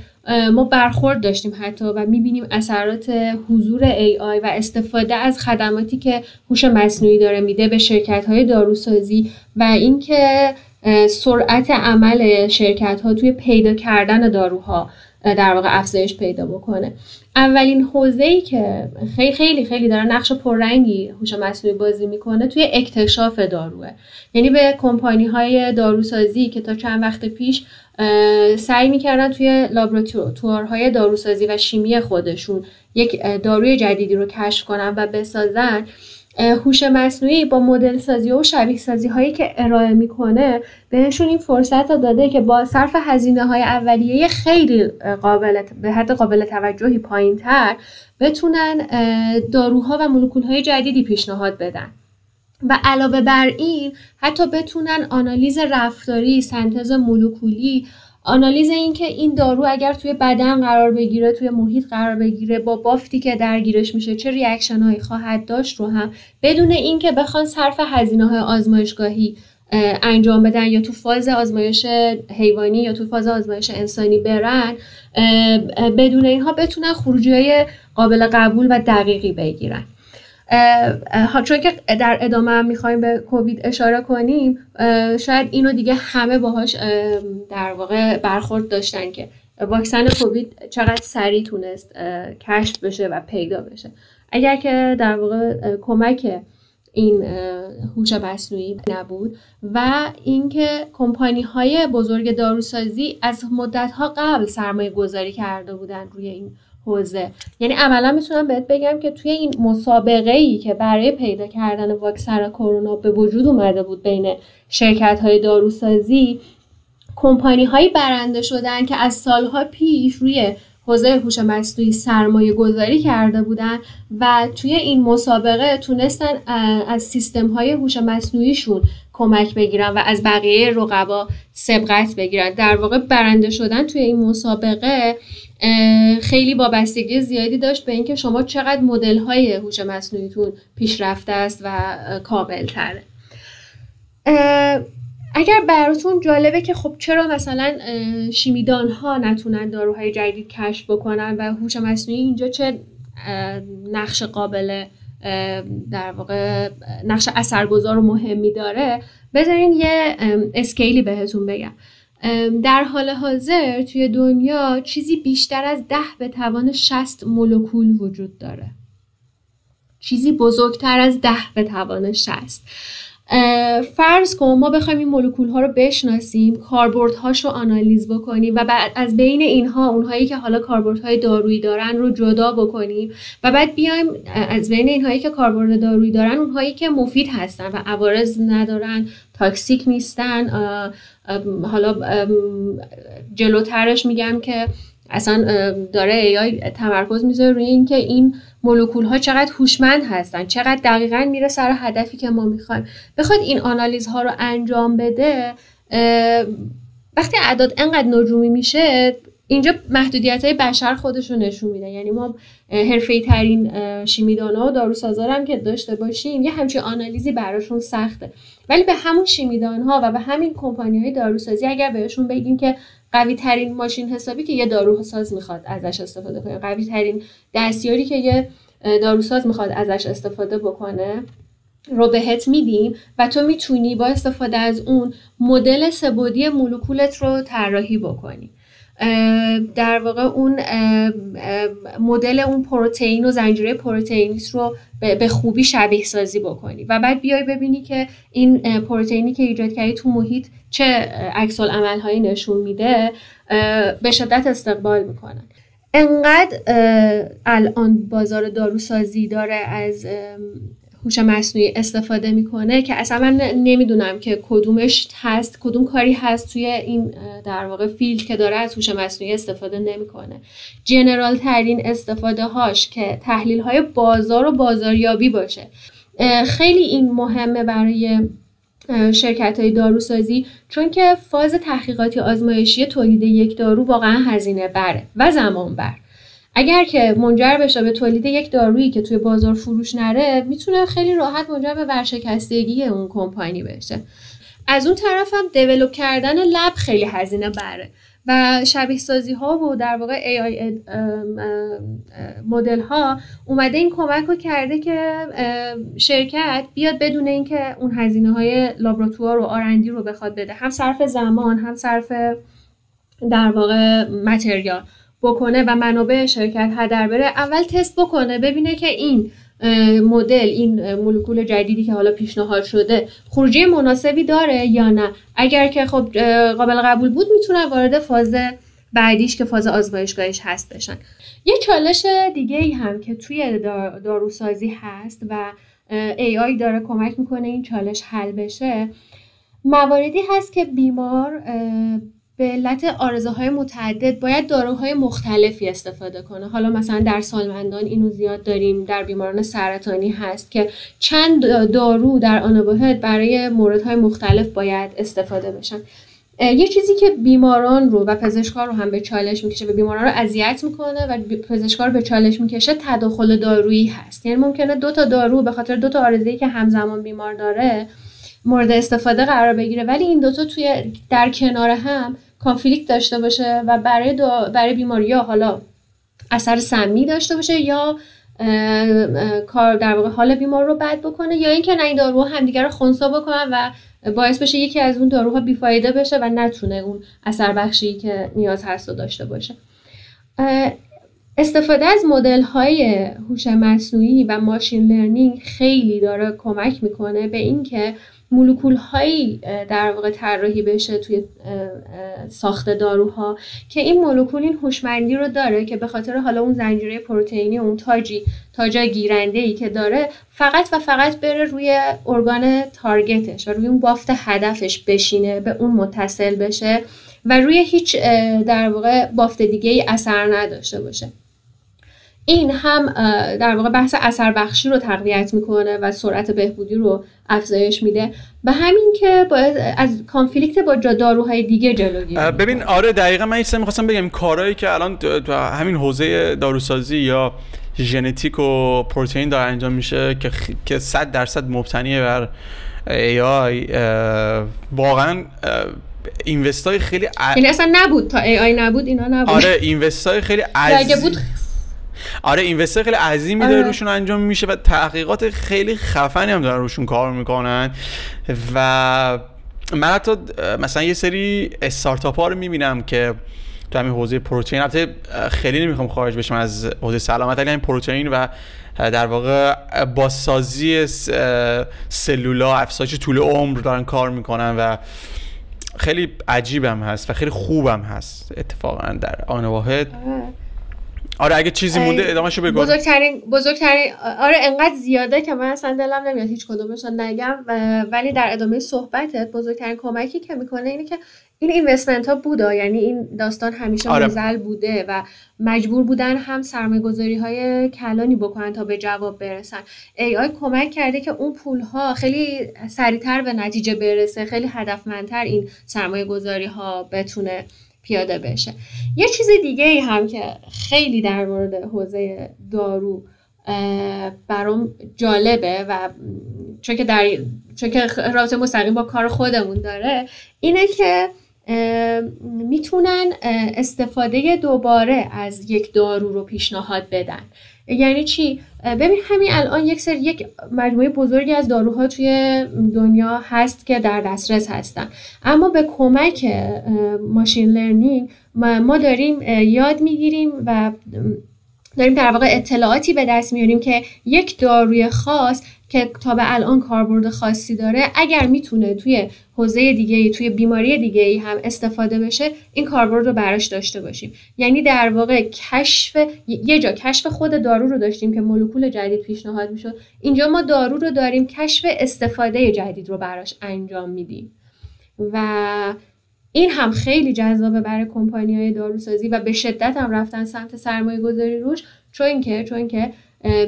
ما برخورد داشتیم حتی و می‌بینیم اثرات حضور ای آی و استفاده از خدماتی که هوش مصنوعی داره میده به شرکت های داروسازی و اینکه سرعت عمل شرکت ها توی پیدا کردن داروها. در واقع افزایش پیدا بکنه. اولین حوزه ای که خیلی خیلی خیلی داره نقش پررنگی هوش مصنوعی بازی می‌کنه توی اکتشاف داروه. یعنی به کمپانی های داروسازی که تا چند وقت پیش سعی می‌کردن توی لابراتوارهای داروسازی و شیمی خودشون یک داروی جدیدی رو کشف کنن و بسازن هوش مصنوعی با مدل سازی و شبیه سازی هایی که ارائه می‌کنه بهشون این فرصت رو داده که با صرف هزینه های اولیه خیلی قابل به حد قابل توجهی پایین تر بتونن داروها و مولکول های جدیدی پیشنهاد بدن. و علاوه بر این حتی بتونن آنالیز رفتاری سنتز مولکولی آنالیز این که این دارو اگر توی بدن قرار بگیره توی محیط قرار بگیره با بافتی که درگیرش میشه چه reaction هایی خواهد داشت رو هم بدون اینکه بخوان صرف هزینه های آزمایشگاهی انجام بدن یا تو فاز آزمایش حیوانی یا تو فاز آزمایش انسانی برن بدون اینها بتونن خروجی های قابل قبول و دقیقی بگیرن. چون که در ادامه هم می‌خوایم به کووید اشاره کنیم شاید اینو دیگه همه باهاش در واقع برخورد داشتن که واکسن کووید چقدر سریع تونست کشف بشه و پیدا بشه. اگر که در واقع کمک این هوش مصنوعی نبود و اینکه کمپانی های بزرگ داروسازی از مدت ها قبل سرمایه گذاری کرده بودن روی این حوزه. یعنی عملا می‌تونم بهت بگم که توی این مسابقه ای که برای پیدا کردن واکسن کرونا به وجود اومده بود بین شرکت های داروسازی کمپانی هایی برنده شدن که از سالها پیش روی حوزه هوش مصنوعی سرمایه گذاری کرده بودن و توی این مسابقه تونستن از سیستم های هوش مصنوعیشون کمک بگیرن و از بقیه رقبا سبقت بگیرن. در واقع برنده شدن توی این مسابقه خیلی وابستگی زیادی داشت به اینکه شما چقدر مدل های هوش مصنوعیتون پیشرفته است و کامل تره اگر براتون جالبه که خب چرا مثلا شیمیدان ها نتونن داروهای جدید کشف بکنن و هوش مصنوعی اینجا چه نقش قابل در واقع نقش اثرگذار و مهمی داره؟ بذارین یه اسکیلی بهتون بگم. در حال حاضر توی دنیا چیزی بیشتر از ده به توان 60 مولکول وجود داره. چیزی بزرگتر از ده به توان 60 فرض کن ما بخوایم این مولکول ها رو بشناسیم کاربرد هاش رو آنالیز بکنیم و بعد از بین اینها اونهایی که حالا کاربرد های دارویی دارن رو جدا بکنیم و بعد بیایم از بین اینهایی که کاربرد دارویی دارن اونهایی که مفید هستن و عوارض ندارن تاکسیک نیستن حالا جلوترش میگم که اصلا داره ای تمرکز می‌ذاره روی اینکه این مولکول ها چقدر هوشمند هستن چقدر دقیقا میره سر هدفی که ما می‌خوایم. بخواد این آنالیز ها رو انجام بده وقتی اعداد انقدر نجومی میشه اینجا محدودیت های بشر خودش رو نشون میده. یعنی ما حرفه ترین شیمیدان ها و داروسازا هم که داشته باشیم یه همچین آنالیزی براشون سخته. ولی به همون شیمیدان ها و به همین کمپانی های داروسازی اگر بهشون بگیم که قوی ترین ماشین حسابی که یه داروساز می‌خواد ازش استفاده کنه. قوی ترین دستیاری که یه داروساز می‌خواد ازش استفاده بکنه رو بهت میدیم و تو می‌تونی با استفاده از اون مدل سبودی مولکولت رو طراحی بکنی. در واقع اون مدل اون پروتئین و زنجیره پروتئینیس رو به خوبی شبیه سازی بکنی. و بعد بیای ببینی که این پروتئینی که ایجاد کردی تو محیط چه عکس هایی نشون میده به شدت استقبال می‌کنن انقدر الان بازار داروسازی داره از هوش مصنوعی استفاده می‌کنه که اصلا من نمی‌دونم که کدومش هست کدوم کاری هست توی این در واقع فیلد که داره از هوش مصنوعی استفاده نمی‌کنه. جنرال ترین استفاده هاش که تحلیل های بازار و بازاریابی باشه. خیلی این مهمه برای شرکت های داروسازی چون که فاز تحقیقاتی آزمایشی تولید یک دارو واقعا هزینه بره و زمان بر اگر که منجر بشه به تولید یک دارویی که توی بازار فروش نره می‌تونه خیلی راحت منجر به ورشکستگی اون کمپانی بشه. از اون طرف هم دیولوب کردن لب خیلی هزینه بره و شبیه سازی ها و در واقع AI مدل ها اومده این کمک رو کرده که شرکت بیاد بدون اینکه اون هزینه های لابراتوار و آرندی رو بخواد بده. هم صرف زمان هم صرف در واقع متریال بکنه و منابع شرکت هدر بره اول تست بکنه ببینه که این مدل این مولکول جدیدی که حالا پیشنهاد شده خروجی مناسبی داره یا نه؟ اگر که خب قابل قبول بود می‌تونه وارد فاز بعدیش که فاز آزمایشگاهیش هست بشن. یه چالش دیگه ای هم که توی داروسازی هست و AI داره کمک می‌کنه این چالش حل بشه مواردی هست که بیمار به علت آرزه های متعدد باید داروهای مختلفی استفاده کنه. حالا مثلا در سالمندان اینو زیاد داریم در بیماران سرطانی هست که چند دارو در آن برای موردهای مختلف باید استفاده بشن. یه چیزی که بیماران رو و پزشکار رو هم به چالش می‌کشه و بیماران رو اذیت می‌کنه و پزشکار به چالش می‌کشه تداخل دارویی هست. یعنی ممکنه دو تا دارو به خاطر دو تا آرزه‌ای که همزمان بیمار داره مورد استفاده قرار بگیره. ولی این دوتا توی در کنار هم کانفلیکت داشته باشه و برای, برای بیماری ها حالا اثر سمی داشته باشه یا کار در واقع حال بیمار رو بد بکنه یا اینکه نه این داروها همدیگه رو خونسا بکنن و باعث بشه یکی از اون داروها بیفایده بشه و نتونه اون اثر بخشی که نیاز هست رو داشته باشه. استفاده از مدل های هوش مصنوعی و ماشین لرنینگ خیلی داره کمک می‌کنه به اینکه مولکول هایی در واقع طراحی بشه توی ساخت داروها که این مولکول این هوشمندی رو داره که به خاطر حالا اون زنجیره پروتئینی اون تاجی تاجا گیرنده ای که داره فقط و فقط بره روی ارگان تارگتش و روی اون بافت هدفش بشینه به اون متصل بشه و روی هیچ در واقع بافت دیگه ای اثر نداشته باشه. این هم در واقع بحث اثر بخشی رو تقویت می‌کنه و سرعت بهبودی رو افزایش میده. و همین که باید از کانفلیکت با داروهای دیگه جلوگیری ببین آره دقیقا من ایسته می‌خواستم بگم. کارهایی که الان همین حوزه داروسازی یا ژنتیک و پروتئین داره انجام میشه که که 100 درصد مبتنیه بر AI واقعا اینوستای خیلی ا... یعنی اصلا نبود. تا AI نبود اینا نبود. آره اینوستای خیلی اگه بود آره اینوستر خیلی عظیمی داره آره. روشون انجام میشه و تحقیقات خیلی خفنی هم دارن روشون کار می‌کنن و من حتی مثلا یه سری استارتاپ ها رو می‌بینم که تو همین حوزه پروتئین البته خیلی نمی‌خوام خارج بشم از حوزه سلامت ولی همین پروتئین و در واقع بازسازی سلولا افزایش طول عمر دارن کار می‌کنن و خیلی عجیبم هست و خیلی خوبم هست اتفاقا در آن واحد آره. اگه چیزی مونده ادامهشو بگو بزرگترین بزرگترین آره انقدر زیاده که من اصلا دلم نمیاد هیچ کدومش نگم ولی در ادامه صحبتت بزرگترین کمکی که می‌کنه اینه که این اینوستمنت ها بوده یعنی این داستان همیشه آره. مزل بوده و مجبور بودن هم سرمایه گذاری های کلانی بکنن تا به جواب برسن ای آی کمک کرده که اون پول ها خیلی سریعتر به نتیجه برسه خیلی هدفمندتر این سرمایه گذاری ها بتونه پیاده بشه. یه چیز دیگه ای هم که خیلی در مورد حوزه دارو برام جالبه و چون که در چون که رابطه مستقیم با کار خودمون داره اینه که می‌تونن استفاده دوباره از یک دارو رو پیشنهاد بدن. یعنی چی؟ ببین همین الان یک سر یک مجموعه بزرگی از داروها توی دنیا هست که در دسترس هستن. اما به کمک ماشین لرنینگ ما داریم یاد می‌گیریم و داریم در واقع اطلاعاتی به دست میاریم که یک داروی خاص که تا به الان کاربرد خاصی داره اگر می‌تونه توی حوزه دیگه ای توی بیماری دیگه ای هم استفاده بشه این کاربرد رو براش داشته باشیم. یعنی در واقع کشف یه جا کشف خود دارو رو داشتیم که مولکول جدید پیشنهاد می‌شد. اینجا ما دارو رو داریم کشف استفاده جدید رو براش انجام میدیم. و این هم خیلی جذابه برای کمپانی های داروسازی و به شدت هم رفتن سمت سرمایه گذاری روش چون که چون که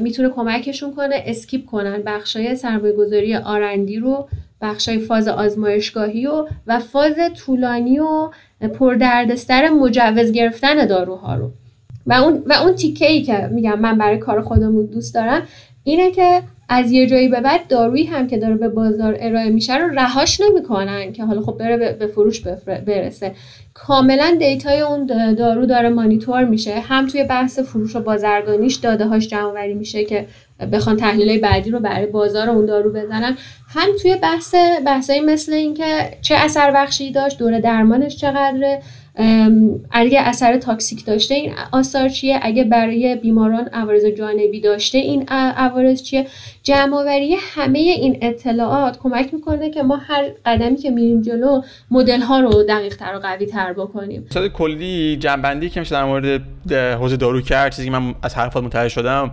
می‌تونه کمکشون کنه اسکیپ کنن بخشای سرمایه گذاری آرندی رو بخشای فاز آزمایشگاهی و و فاز طولانی و پردردسر مجوز گرفتن داروها رو. و اون و اون تیکه ای که میگم من برای کار خودمون دوست دارم اینه که از یه جایی به بعد دارویی هم که داره به بازار ارائه میشه رو رهاش نمی‌کنن که حالا خب بره به فروش برسه. کاملا data ی اون دارو داره مانیتور میشه. هم توی بحث فروش و بازرگانیش داده هاش جمع میشه که بخوان تحلیل بعدی رو برای بازار اون دارو بزنن. هم توی بحث بحثایی مثل اینکه چه اثر بخشی داشت دوره درمانش چقدره اگه اثر toxic داشته این آثار چیه؟ اگه برای بیماران عوارض جانبی داشته این عوارض چیه؟ جمعآوری همه این اطلاعات کمک می‌کنه که ما هر قدمی که میریم جلو مدل ها رو دقیق تر و قوی تر بکنیم. صد کلی جنبندی که میشه در مورد حوزه دارو کرد چیزی که من از حرفات متوجه شدم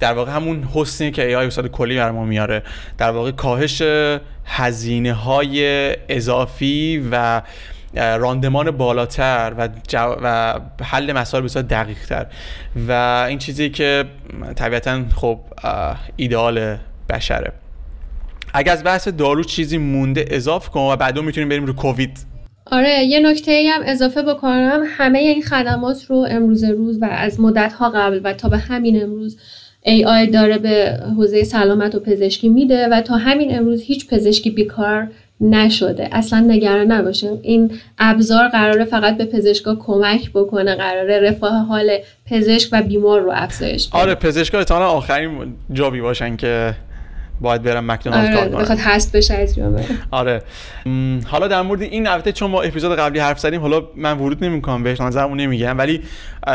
در واقع همون حسنی که ای آی کلی برام میاره. در واقع کاهش هزینه های اضافی و راندمان بالاتر و, و حل مسائل بسیار دقیق تر و این چیزی که طبیعتا خب ایدئال بشره. اگر از بحث دارو چیزی مونده اضافه کن و بعدو می‌تونیم بریم رو کووید. آره یه نکته هم اضافه بکنم. همه این خدمات رو امروز روز و از مدت ها قبل و تا به همین امروز AI داره به حوزه سلامت و پزشکی میده و تا همین امروز هیچ پزشکی بیکار نشده. اصلا نگران نباشه این ابزار قراره فقط به پزشکا کمک بکنه قراره رفاه حال پزشک و بیمار رو افزایش بده. آره پزشکا احتمالاً آخرین جابی باشن که باید برم مکدونالد آره، کار کنم بخواد هست بشه از جامعه آره. حالا در مورد این البته چون ما اپیزود قبلی حرف زدیم حالا من ورود نمی‌کنم بهش نظرمو نمیگم ولی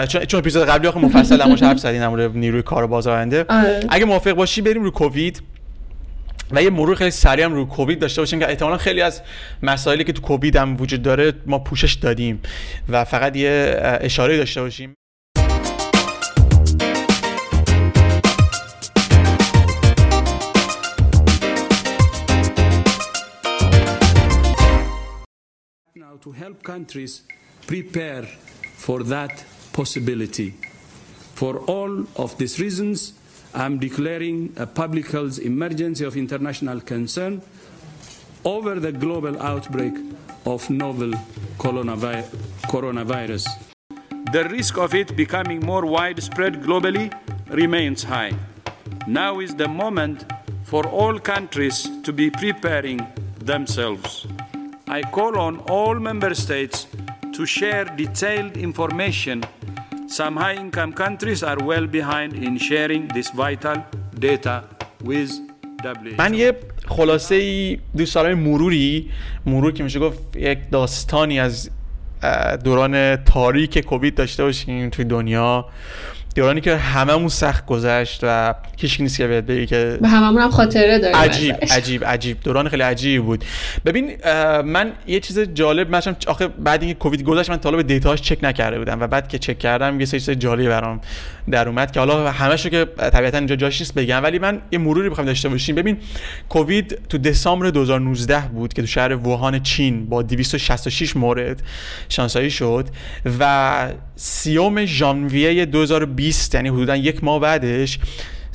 چون چون اپیزود قبلی آخه مفصل حرف زدیم در مورد نیروی کار بازارنده آره. اگه موافق باشی بریم رو کووید. و یه مرور خیلی سریع هم رو کووید داشته باشیم که احتمالا خیلی از مسائلی که تو کووید هم وجود داره ما پوشش دادیم و فقط یه اشاره داشته باشیم Now to help countries prepare for that possibility. For all of these reasons, I'm declaring a public health emergency of international concern over the global outbreak of novel coronavirus. The risk of it becoming more widespread globally remains high. Now is the moment for all countries to be preparing themselves. I call on all member states to share detailed information some high income countries are well behind in sharing this vital data with من یه خلاصه ای دوست دارم مروری مرور که میشه گفت یک داستانی از دوران تاریک کووید داشته باشیم توی دنیا. دورانی که هممون سخت گذشت و هیچ نیست که بهت بگی که به هممون هم خاطره داریم عجیب عجیب عجیب. دوران خیلی عجیبی بود. ببین من یه چیز جالب مثلا آخه بعد اینکه کووید گذشت من تا به دیتاهاش چک نکرده بودم و بعد که چک کردم یه سری چیز جالبی برام در اومد که حالا همشو که طبیعتا اینجا جاش نیست بگم ولی من یه مروری بخوام داشته باشیم. ببین کووید تو دسامبر 2019 بود که تو شهر ووهان چین با 266 مورد شانسایی شد و سیوم ژانویه 2020 یعنی حدودا یک ماه بعدش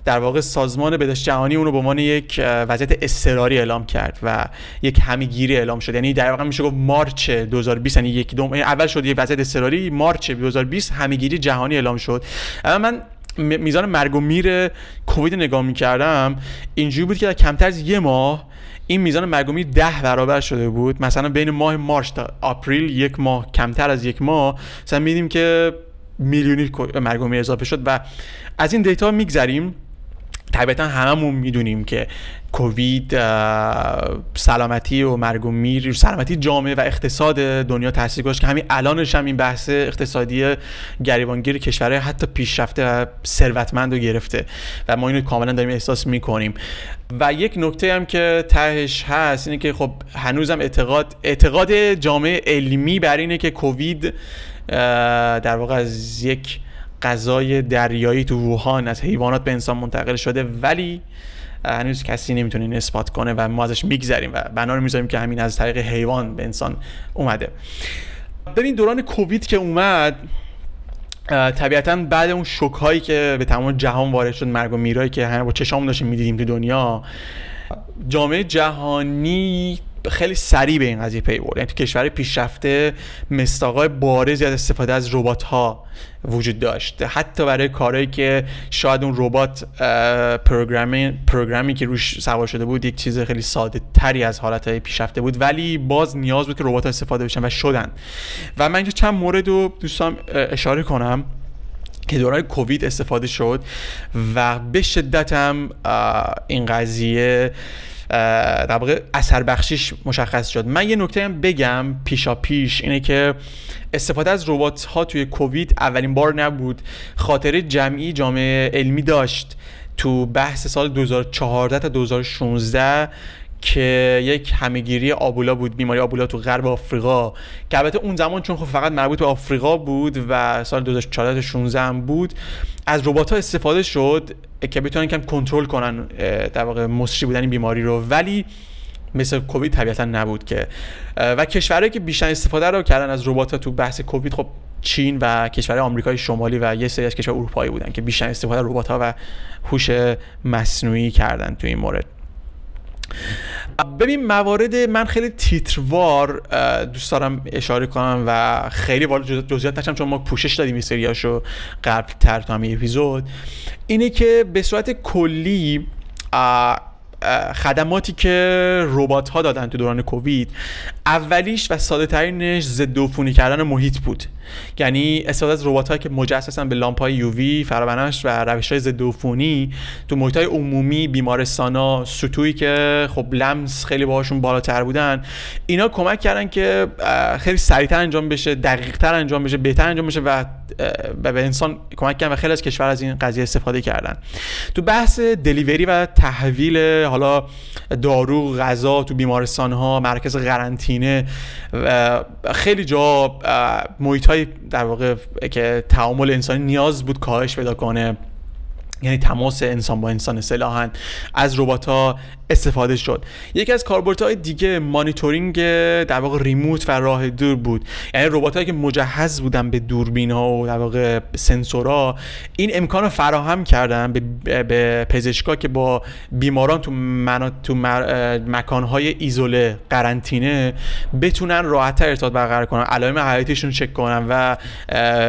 در واقع سازمان بهداشت جهانی اون رو به عنوان یک وضعیت اضطراری اعلام کرد و یک همیگیری اعلام شد. یعنی در واقع میشه گفت مارچ 2020 یعنی یک دوم اول شد یک وضعیت اضطراری مارچ 2020 همیگیری جهانی اعلام شد. اما من میزان مرگ و میر کووید نگاه می‌کردم اینجوری بود که در کمتر از یه ماه این میزان مرگومی ده برابر شده بود. مثلا بین ماه مارچ تا آپریل یک ماه کمتر از یک ماه. مثلا میدیم که میلیونی مرگومی اضافه شد و از این دیتا میگذریم. طبیعتا هممون می‌دونیم که کووید سلامتی و مرگ و میر سلامتی جامعه و اقتصاد دنیا تاثیر گذاشت که همین الانش هم این بحث اقتصادی گریبانگیر کشورهای حتی پیشرفته و ثروتمند رو گرفته و ما اینو کاملا داریم احساس می‌کنیم. و یک نکته هم که تهش هست اینه که خب هنوزم اعتقاد اعتقاد جامعه علمی بر اینه که کووید در واقع از یک غذای دریایی تو ووهان از حیوانات به انسان منتقل شده ولی هنوز کسی نمی‌تونه این اثبات کنه و ما ازش میگذریم و بنا رو می‌ذاریم که همین از طریق حیوان به انسان اومده. ببین دوران کووید که اومد طبیعتا بعد اون شوک هایی که به تمام جهان وارد شد مرگ و میرایی که همه با چشامون داشتیم می‌دیدیم تو دنیا جامعه جهانی خیلی سریع به این قضیه پی برد. یعنی تو کشور پیشرفته مستاقای بارزی از استفاده از ربات ها وجود داشت. حتی برای کارهایی که شاید اون ربات پروگرامی پروگرامی که روش سوار شده بود یک چیز خیلی ساده تری از حالت پیشرفته بود ولی باز نیاز بود که ربات استفاده بشن و شدن. و من اینجا چند مورد رو دوستان اشاره کنم که دوران کووید استفاده شد و به شدت هم این قضیه در واقع اثر بخشیش مشخص شد. من یه نکته هم بگم پیشا پیش اینه که استفاده از ربات ها توی کووید اولین بار نبود. خاطر جمعی جامعه علمی داشت. تو بحث سال 2014 تا 2016 که یک همهگیری آبولا بود بیماری آبولا تو غرب آفریقا. که البته اون زمان چون خب فقط مربوط به آفریقا بود و سال 2014 16 هم بود از ربات ها استفاده شد که بتونن کم کنترل کنن در واقع مصری بودن این بیماری رو. ولی مثل کووید طبیعتا نبود که. و کشورهایی که بیشتر استفاده رو کردن از ربات تو بحث کووید خب چین و کشور آمریکای شمالی و یه سری از کشور اروپایی بودن که بیشتر استفاده ربات ها و هوش مصنوعی کردن تو این مورد. ببین موارد من خیلی تیتروار دوست دارم اشاره کنم و خیلی وارد جزئیات نشم چون ما پوشش دادیم این سریاشو قبل تر تو همین اپیزود. اینه که به صورت کلی خدماتی که ربات ها دادن تو دوران کووید اولیش و ساده ترینش ضد عفونی کردن محیط بود. یعنی استفاده از ربات که مجسسن به لامپ های یووی فرابنفش و روش های ضد عفونی تو محیط های عمومی بیمارستانا سطوحی که خب لمس خیلی باهاشون بالاتر بودن اینا کمک کردن که خیلی سریعتر انجام بشه دقیقتر انجام بشه بهتر انجام بشه و به انسان کمک کردن و خیلی از کشور از این قضیه استفاده کردن. تو بحث دلیوری و تحویل حالا دارو غذا تو بیمارستان ها مرکز قرنطینه خیلی جا محیط های در واقع که تعامل انسانی نیاز بود کاهش پیدا کنه یعنی تماس انسان با انسان اصطلاحا از ربات ها استفاده شد. یکی از کاربردهای دیگه مانیتورینگ در واقع ریموت و راه دور بود. یعنی ربات که مجهز بودن به دوربین ها و در واقع سنسورها این امکان رو فراهم کردن به, به پزشکا که با بیماران تو, منا... تو مکان های ایزوله قرنطینه بتونن راحتتر ارتباط برقرار کنن علائم حیاتیشون چک کنن و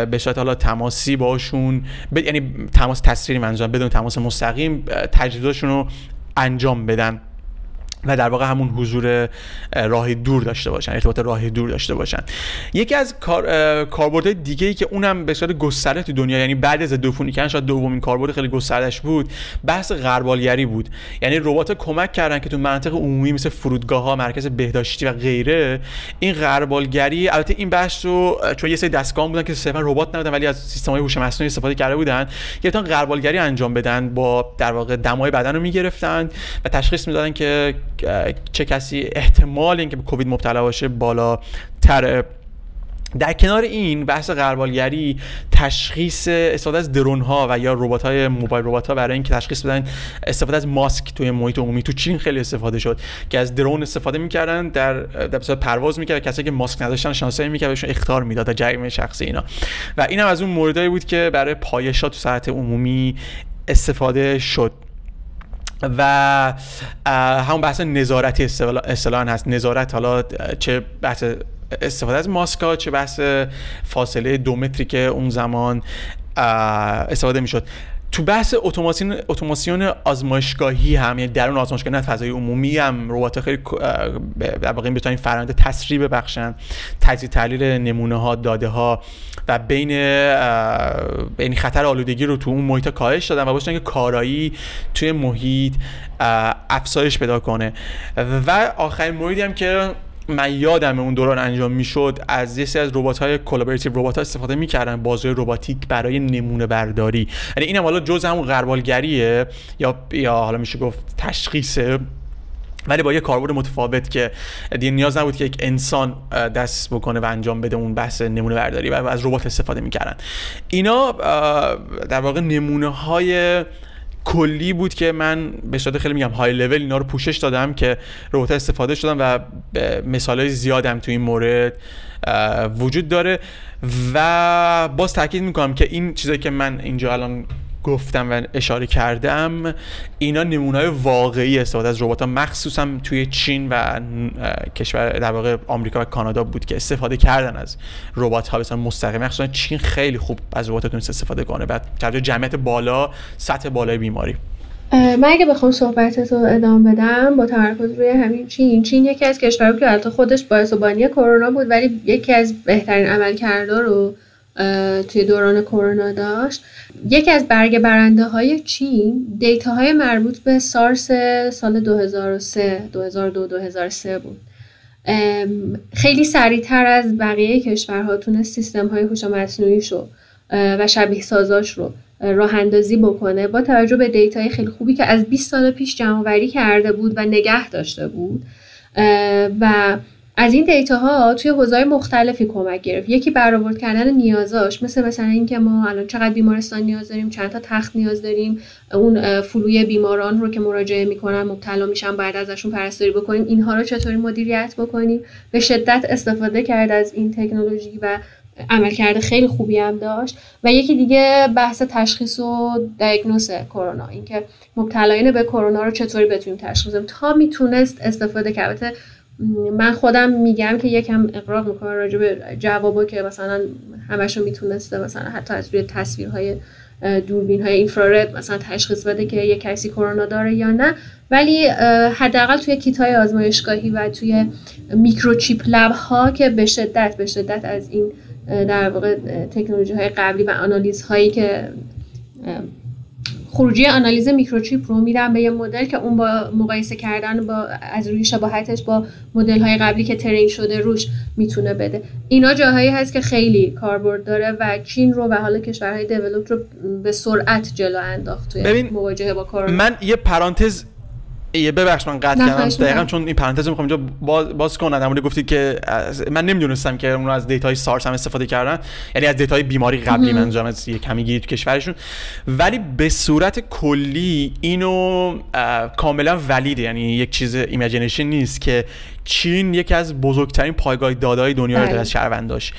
به صورت حالا تماسی باشون ب... یعنی تماس تصویری منظورم بدون تماس مستقیم تجهیزاتشون رو انجام بدن. و در واقع همون حضور راه دور داشته باشن ارتباط راه دور داشته باشن. یکی از کار کاربردهای دیگه ای که اونم به صورت گسترده تو دنیا یعنی بعد از کردن شاید دومین کاربرد خیلی گستردش بود بحث غربالگری بود. یعنی ربات کمک کردن که تو مناطق عمومی مثل فرودگاه ها مرکز بهداشتی و غیره این غربالگری البته این بحث رو چون یه سری دستگاه بودن که صرفا ربات نبودن ولی از سیستم های هوش مصنوعی استفاده کرده بودن تا غربالگری انجام بدن با در واقع دمای بدن رو می‌گرفتن و تشخیص می‌دادن که چه کسی احتمال اینکه به کووید مبتلا باشه بالاتر. در کنار این بحث غربالگری تشخیص استفاده از درون ها و یا ربات های موبایل ربات ها برای اینکه تشخیص بدن استفاده از ماسک توی محیط عمومی. تو چین خیلی استفاده شد که از درون استفاده می‌کردن در در پرواز می‌کرد کسی که ماسک نداشتن شانسایی می‌کرد بهشون اختار می‌داد جریمه شخصی اینا. و اینم از اون موردایی بود که برای پایشات تو ساعت عمومی استفاده شد. و همون بحث نظارتی اصطلاحا هست. نظارت حالا چه بحث استفاده از ماسکا چه بحث فاصله دو متری که اون زمان استفاده می‌شد. تو بحث اتوماسیون اتوماسیون آزمایشگاهی هم یعنی درون آزمایشگاه نه فضای عمومی هم ربات خیلی در واقع بتونن فرآیند تسریع ببخشن. تجزیه تحلیل نمونه ها داده ها و بین بین خطر آلودگی رو تو اون محیط کاهش دادن و باشن که کارایی توی محیط افزایش پیدا کنه. و آخرین موردی هم که من یادم اون دوران انجام می‌شد از یه سری از ربات های collaborative robot ها استفاده می‌کردن بازوی رباتیک برای نمونه برداری. یعنی اینم حالا جز همون غربالگریه یا یا حالا میشه گفت تشخیصه. ولی با یه کاربرد متفاوت که دیگه نیاز نبود که یک انسان دست بکنه و انجام بده اون بحث نمونه برداری و از ربات استفاده می‌کردن. اینا در واقع نمونه های کلی بود که من به صورت خیلی میگم های لول اینا رو پوشش دادم که ربات استفاده شدم و مثال های زیادم تو این مورد وجود داره. و باز تاکید می‌کنم که این چیزایی که من اینجا الان گفتم و اشاره کردم اینا نمونه های واقعی استفاده از ربات ها مخصوصا توی چین و کشور در واقع آمریکا و کانادا بود که استفاده کردن از ربات ها مثلا مستقیم. مخصوصا چین خیلی خوب از ربات تونست استفاده کنه. بعد توجه جمعیت بالا سطح بالای بیماری. من اگه بخوام صحبت رو ادامه بدم با تمرکز روی همین چین. چین یکی از کشورها که البته خودش باعث بانی کرونا بود ولی یکی از بهترین عملکردها رو توی دوران کرونا داشت. یکی از برگ برنده های چین دیتا های مربوط به سارس سال 2003 2002 2003 بود. خیلی سریعتر از بقیه کشورها تونست سیستم های هوش مصنوعی شو و شبیه سازاش رو راه اندازی بکنه. با توجه به data ی خیلی خوبی که از 20 سال پیش جمع کرده بود و نگه داشته بود و از این data ها توی حوزه‌های مختلفی کمک گرفت. یکی برآورد کردن نیازاش مثل مثلا اینکه ما الان چقدر بیمارستان نیاز داریم چند تا تخت نیاز داریم اون flow ی بیماران رو که مراجعه می‌کنن مبتلا میشن بعد ازشون پرستاری بکنیم. اینها رو چطوری مدیریت بکنیم؟ به شدت استفاده کرد از این تکنولوژی و عملکرد خیلی خوبی هم داشت. و یکی دیگه بحث تشخیص و دیاگنوز کرونا اینکه مبتلایین به کرونا رو چطوری بتونیم تشخیص بدیم. تا می‌تونست استفاده کرد. من خودم میگم که یکم اقراق می‌کنم راجع به جوابا که مثلا همشو می‌تونسته مثلا حتی از روی تصویرهای دوربین های اینفرارد مثلا تشخیص بده که یه کسی کرونا داره یا نه. ولی حداقل توی کیت های آزمایشگاهی و توی microchip lab ها که به شدت به شدت از این در واقع تکنولوژی های قبلی و آنالیز هایی که خروجی آنالیز microchip رو میدم به یه مدل که اون با مقایسه کردن با از روی شباهتش با مدل های قبلی که train شده روش می‌تونه بده. اینا جاهایی هست که خیلی کاربرد داره و چین رو و حالا کشورهای develop رو به سرعت جلو انداخت توی مواجهه با کرونا. من یه پرانتز یه ببخش من قطع کردم. دقیقا چون این پرانتز می‌خوام اینجا باز, باز کنم در گفتید که من نمی‌دونستم که اون رو از data ی سارس هم استفاده کردن. یعنی از data ی بیماری قبلی منظورم از همه‌گیری تو کشورشون. ولی به صورت کلی اینو کاملا valid ه یعنی یک چیز imagination نیست که چین یکی از بزرگترین پایگاه داده‌های دنیا رو بله. از شهرونداش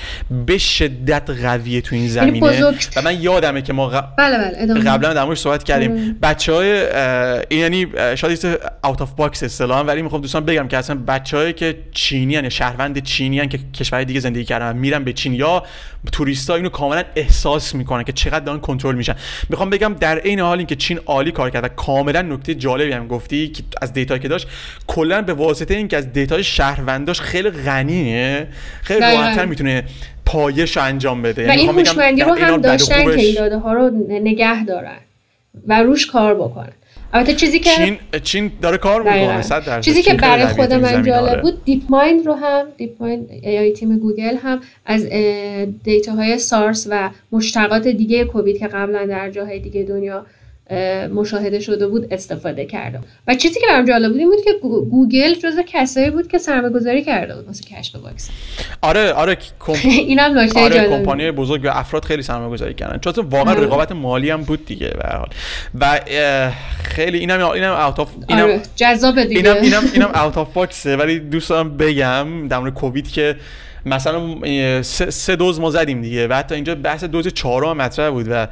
به شدت قویه تو این یعنی زمینه. و من یادمه که ما بله بله قبلا در صحبت کردیم. بله. بچه های یعنی شاید out of box اصطلاحا ولی می‌خوام دوستان بگم که اصلا بچه‌هایی که چینی یا شهروند چینی که کشور دیگه زندگی کردن میرن به چین یا توریستا اینو کاملا احساس می‌کنن که چقدر دارن کنترل میشن. می‌خوام بگم در عین حال اینکه چین عالی کار کرد و کاملا نکته جالبی هم گفتی که از data که داشت کلا به واسطه اینکه از data ی شهرونداش خیلی غنیه. خیلی راحت‌تر می‌تونه پایش انجام بده. و این هوشمندی رو هم داشتن که این داده ها رو نگه دارن و روش کار بکنن. البته چیزی که چین چین داره کار می‌کنه صد چیزی که برای خود من جالب بود دیپ مایند رو هم دیپ مایند AI تیم گوگل هم از data های سارس و مشتقات دیگه کووید که قبلا در جاهای دیگه دنیا مشاهده شده بود استفاده کرده و چیزی که برام جالب بود این بود که گوگل جزو کسایی بود که سرمایه گذاری کرده بود واسه کشف واکسن. آره آره کم... اینم نکته آره کمپانی بزرگ و افراد خیلی سرمایه گذاری کردن. چون واقعا آره. رقابت مالی هم بود دیگه به حال. و خیلی اینم اینم out of اینم آره. جذاب دیگه. اینم اینم اینم out of box ه ولی دوست دارم بگم در مورد کووید که مثلا سه, دوز ما زدیم دیگه و حتی اینجا بحث دوز چهارم مطرح بود و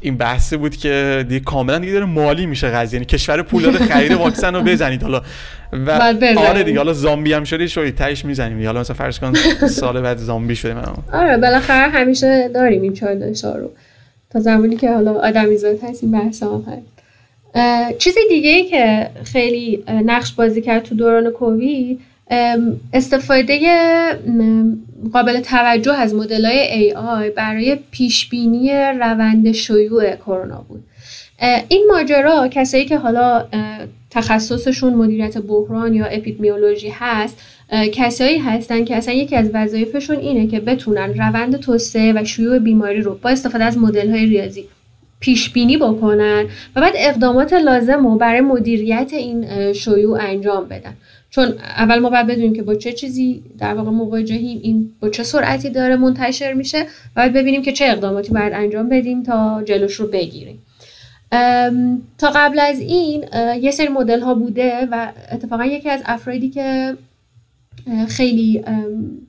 این بحثی بود که دیگه کاملا دیگه داره مالی میشه قضیه یعنی کشور پول داره خرید واکسن رو بزنید. حالا و آره دیگه حالا زامبی هم شدی شوی تهش می‌زنیم حالا مثلا فرض کن سال بعد زامبی شده من. آره بالاخره همیشه داریم این چالش رو. تا زمانی که حالا آدمی زاد هست این بحث هم هست. چیز دیگه ای که خیلی نقش بازی کرد تو دوران کووید استفاده قابل توجه از مدل های AI برای پیش بینی روند شیوع کرونا بود. این ماجرا کسایی که حالا تخصصشون مدیریت بحران یا اپیدمیولوژی هست کسایی هستن که اصلا یکی از وظایفشون اینه که بتونن روند توسعه و شیوع بیماری رو با استفاده از مدل های ریاضی پیش بینی بکنن و بعد اقدامات لازم رو برای مدیریت این شیوع انجام بدن. چون اول ما باید بدونیم که با چه چیزی در واقع مواجهیم این با چه سرعتی داره منتشر میشه. و باید ببینیم که چه اقداماتی باید انجام بدیم تا جلوش رو بگیریم. تا قبل از این یه سری مدل ها بوده و اتفاقا یکی از افرادی که خیلی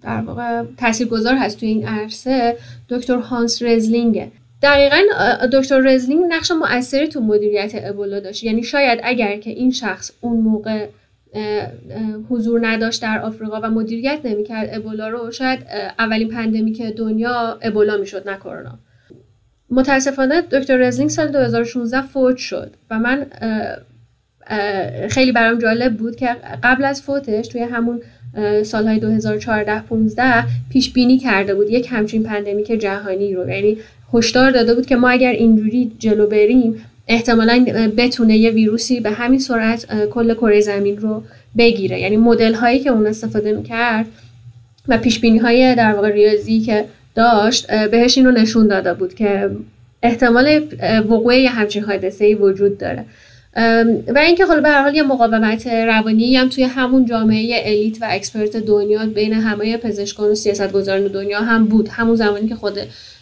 در واقع تاثیرگذار هست توی این عرصه دکتر هانس رزلینگه. دقیقا دکتر رزلینگ نقش مؤثری تو مدیریت ابولا داشت. یعنی شاید اگر که این شخص اون موقع حضور نداشت در آفریقا و مدیریت نمی‌کرد. ابولا رو شاید اولین pandemic دنیا ابولا می‌شد نه کرونا. متاسفانه دکتر رزلینگ سال 2016 فوت شد و من خیلی برام جالب بود که قبل از فوتش توی همون سالهای 2014 15 پیش بینی کرده بود یک همچین pandemic جهانی رو. یعنی هشدار داده بود که ما اگر اینجوری جلو بریم احتمالا بتونه یه ویروسی به همین سرعت کل کره زمین رو بگیره. یعنی مدل هایی که اون استفاده می‌کرد و پیش بینی های در واقع ریاضی که داشت بهش این رو نشون داده بود که احتمال وقوع همچین حادثه ای وجود داره. و اینکه خب به هر حال یه مقاومت روانی هم توی همون جامعه elite و expert دنیا بین همه پزشکان و سیاستگزاران دنیا هم بود. همون زمانی که خود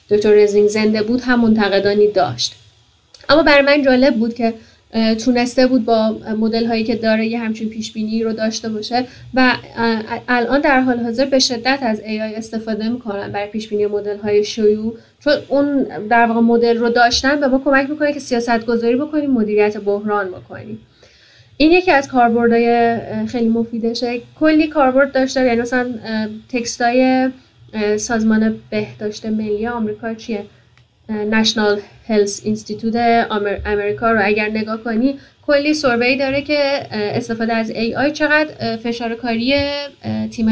دکتر رزلینگ زنده بود هم منتقدانی داشت. اما برای من جالب بود که تونسته بود با مدل هایی که داره یه همچین پیش بینی رو داشته باشه و الان در حال حاضر به شدت از AI استفاده می‌کنن برای پیش بینی مدل های شیوع. چون اون در واقع مدل رو داشتن به ما کمک می‌کنه که سیاست گذاری بکنیم مدیریت بحران بکنیم. این یکی از کاربردهای خیلی مفیدشه. کلی کاربرد داشته یعنی مثلا تکستای سازمان بهداشت ملی آمریکا چیه؟ نشنال هلس اینستیتوت امریکا رو اگر نگاه کنی کلی سروی داره که استفاده از AI چقدر فشار کاری تیم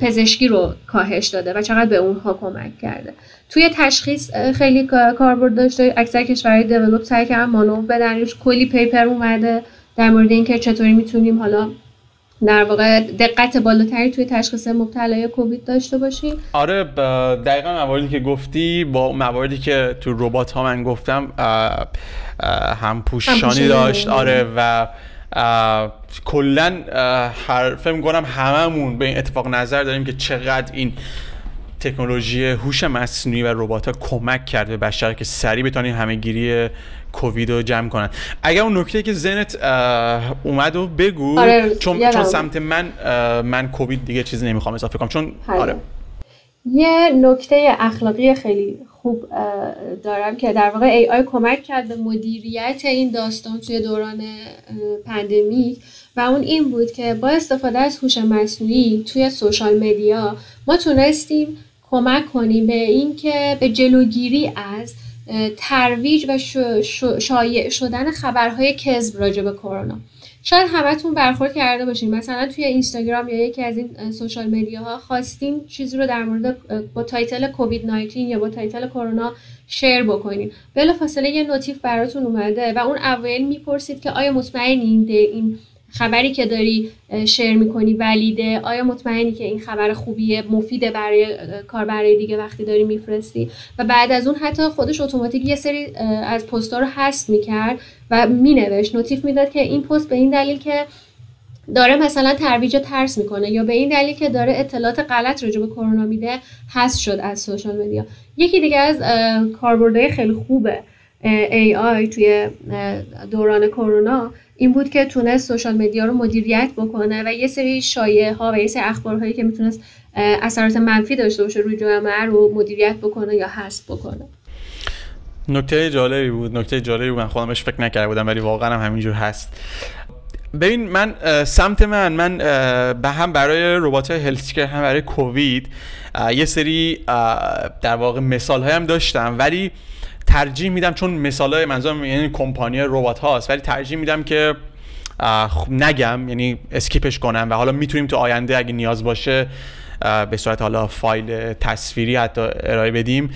پزشکی رو کاهش داده و چقدر به اونها کمک کرده. توی تشخیص خیلی کاربرد داشته اکثر کشورهای دیولوب سعی کردن مانور بدن کلی پیپر اومده در مورد اینکه چطوری می‌تونیم حالا در واقع دقت بالاتری توی تشخیص مبتلای کووید داشته باشیم. آره دقیقا مواردی که گفتی با مواردی که تو ربات ها من گفتم هم پوشانی داشت. آره و کلا هر فکر کنم هممون به این اتفاق نظر داریم که چقدر این تکنولوژی هوش مصنوعی و ربات ها کمک کرد به بشر که سریع بتونی همهگیری کووید رو جمع کنن. اگر اون نکته که ذهنت اومد و بگو آره چون چون سمت من من کووید دیگه چیزی نمی‌خوام اضافه کنم. چون آره. یه نکته اخلاقی خیلی خوب دارم که در واقع AI کمک کرد به مدیریت این داستان توی دوران pandemic. و اون این بود که با استفاده از هوش مصنوعی توی social media ما تونستیم کمک کنیم به اینکه به جلوگیری از ترویج و شایع شدن خبرهای کذب راجع به کرونا. شاید همتون برخورد کرده باشین. مثلا توی اینستاگرام یا یکی از این social media ها خواستین چیزی رو در مورد با title کووید 19 یا با title کرونا share بکنین. فاصله یه notif براتون اومده و اون اوایل می‌پرسید که آیا مطمئنین؟ این خبری که داری share می‌کنی valid ه. آیا مطمئنی که این خبر خوبیه؟ مفیده برای کار برای دیگه وقتی داری میفرستی؟ و بعد از اون حتی خودش اتوماتیک یه سری از پستها رو حذف می‌کرد و مینوشت notif می‌داد که این پست به این دلیل که داره مثلا ترویج ترس می‌کنه یا به این دلیل که داره اطلاعات غلط راجع به کرونا میده حذف شد از social media. یکی دیگه از کاربردهای خیلی خوبه AI توی دوران کرونا. این بود که تونست social media رو مدیریت بکنه و یه سری شایعه ها و یه سری اخبارهایی که می‌تونست اثرات منفی داشته باشه روی جامعه رو مدیریت بکنه یا حذف بکنه. نکته جالبی بود نکته جالبی بود. من خودمش فکر نکرده بودم ولی واقعا هم همینجور هست. ببین من سمت من من به هم برای ربات هلسکر هم برای کووید یه سری در واقع مثال هم داشتم. ولی ترجیح میدم چون مثال های منظورم یعنی کمپانی ربات هاست ولی ترجیح میدم که نگم یعنی اسکیپش کنم و حالا می‌تونیم تو آینده اگه نیاز باشه به صورت حالا فایل تصویری حتی ارائه بدیم.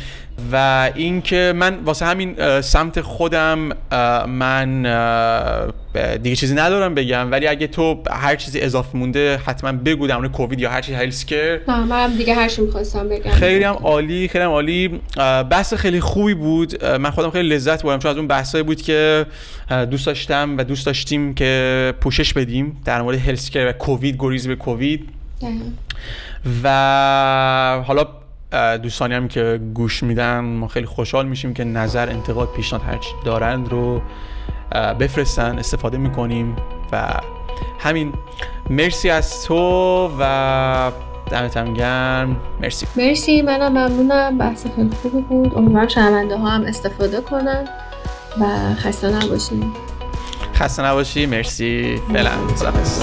و اینکه من واسه همین سمت خودم من دیگه چیزی ندارم بگم. ولی اگه تو هر چیزی اضافه مونده حتما بگو در کووید یا هر چیزی هلس که من دیگه هر چی می‌خواستم بگم. خیلی هم عالی خیلی هم عالی. بحث خیلی خوبی بود. من خودم خیلی لذت بردم. چون از اون بحثایی بود که دوست داشتم و دوست داشتیم که پوشش بدیم در مورد هلس و کووید گریز به کووید. و حالا دوستانی هم که گوش میدن ما خیلی خوشحال میشیم که نظر انتقاد پیشنهاد هرچی دارند رو بفرستن استفاده می‌کنیم و همین. مرسی از تو و دمتم گرم. مرسی. مرسی. منم ممنونم. بحث خیلی خوبی بود. امیدوارم شنونده ها هم استفاده کنن و خسته نباشیم خسته نباشی. مرسی. فعلا. خدافظ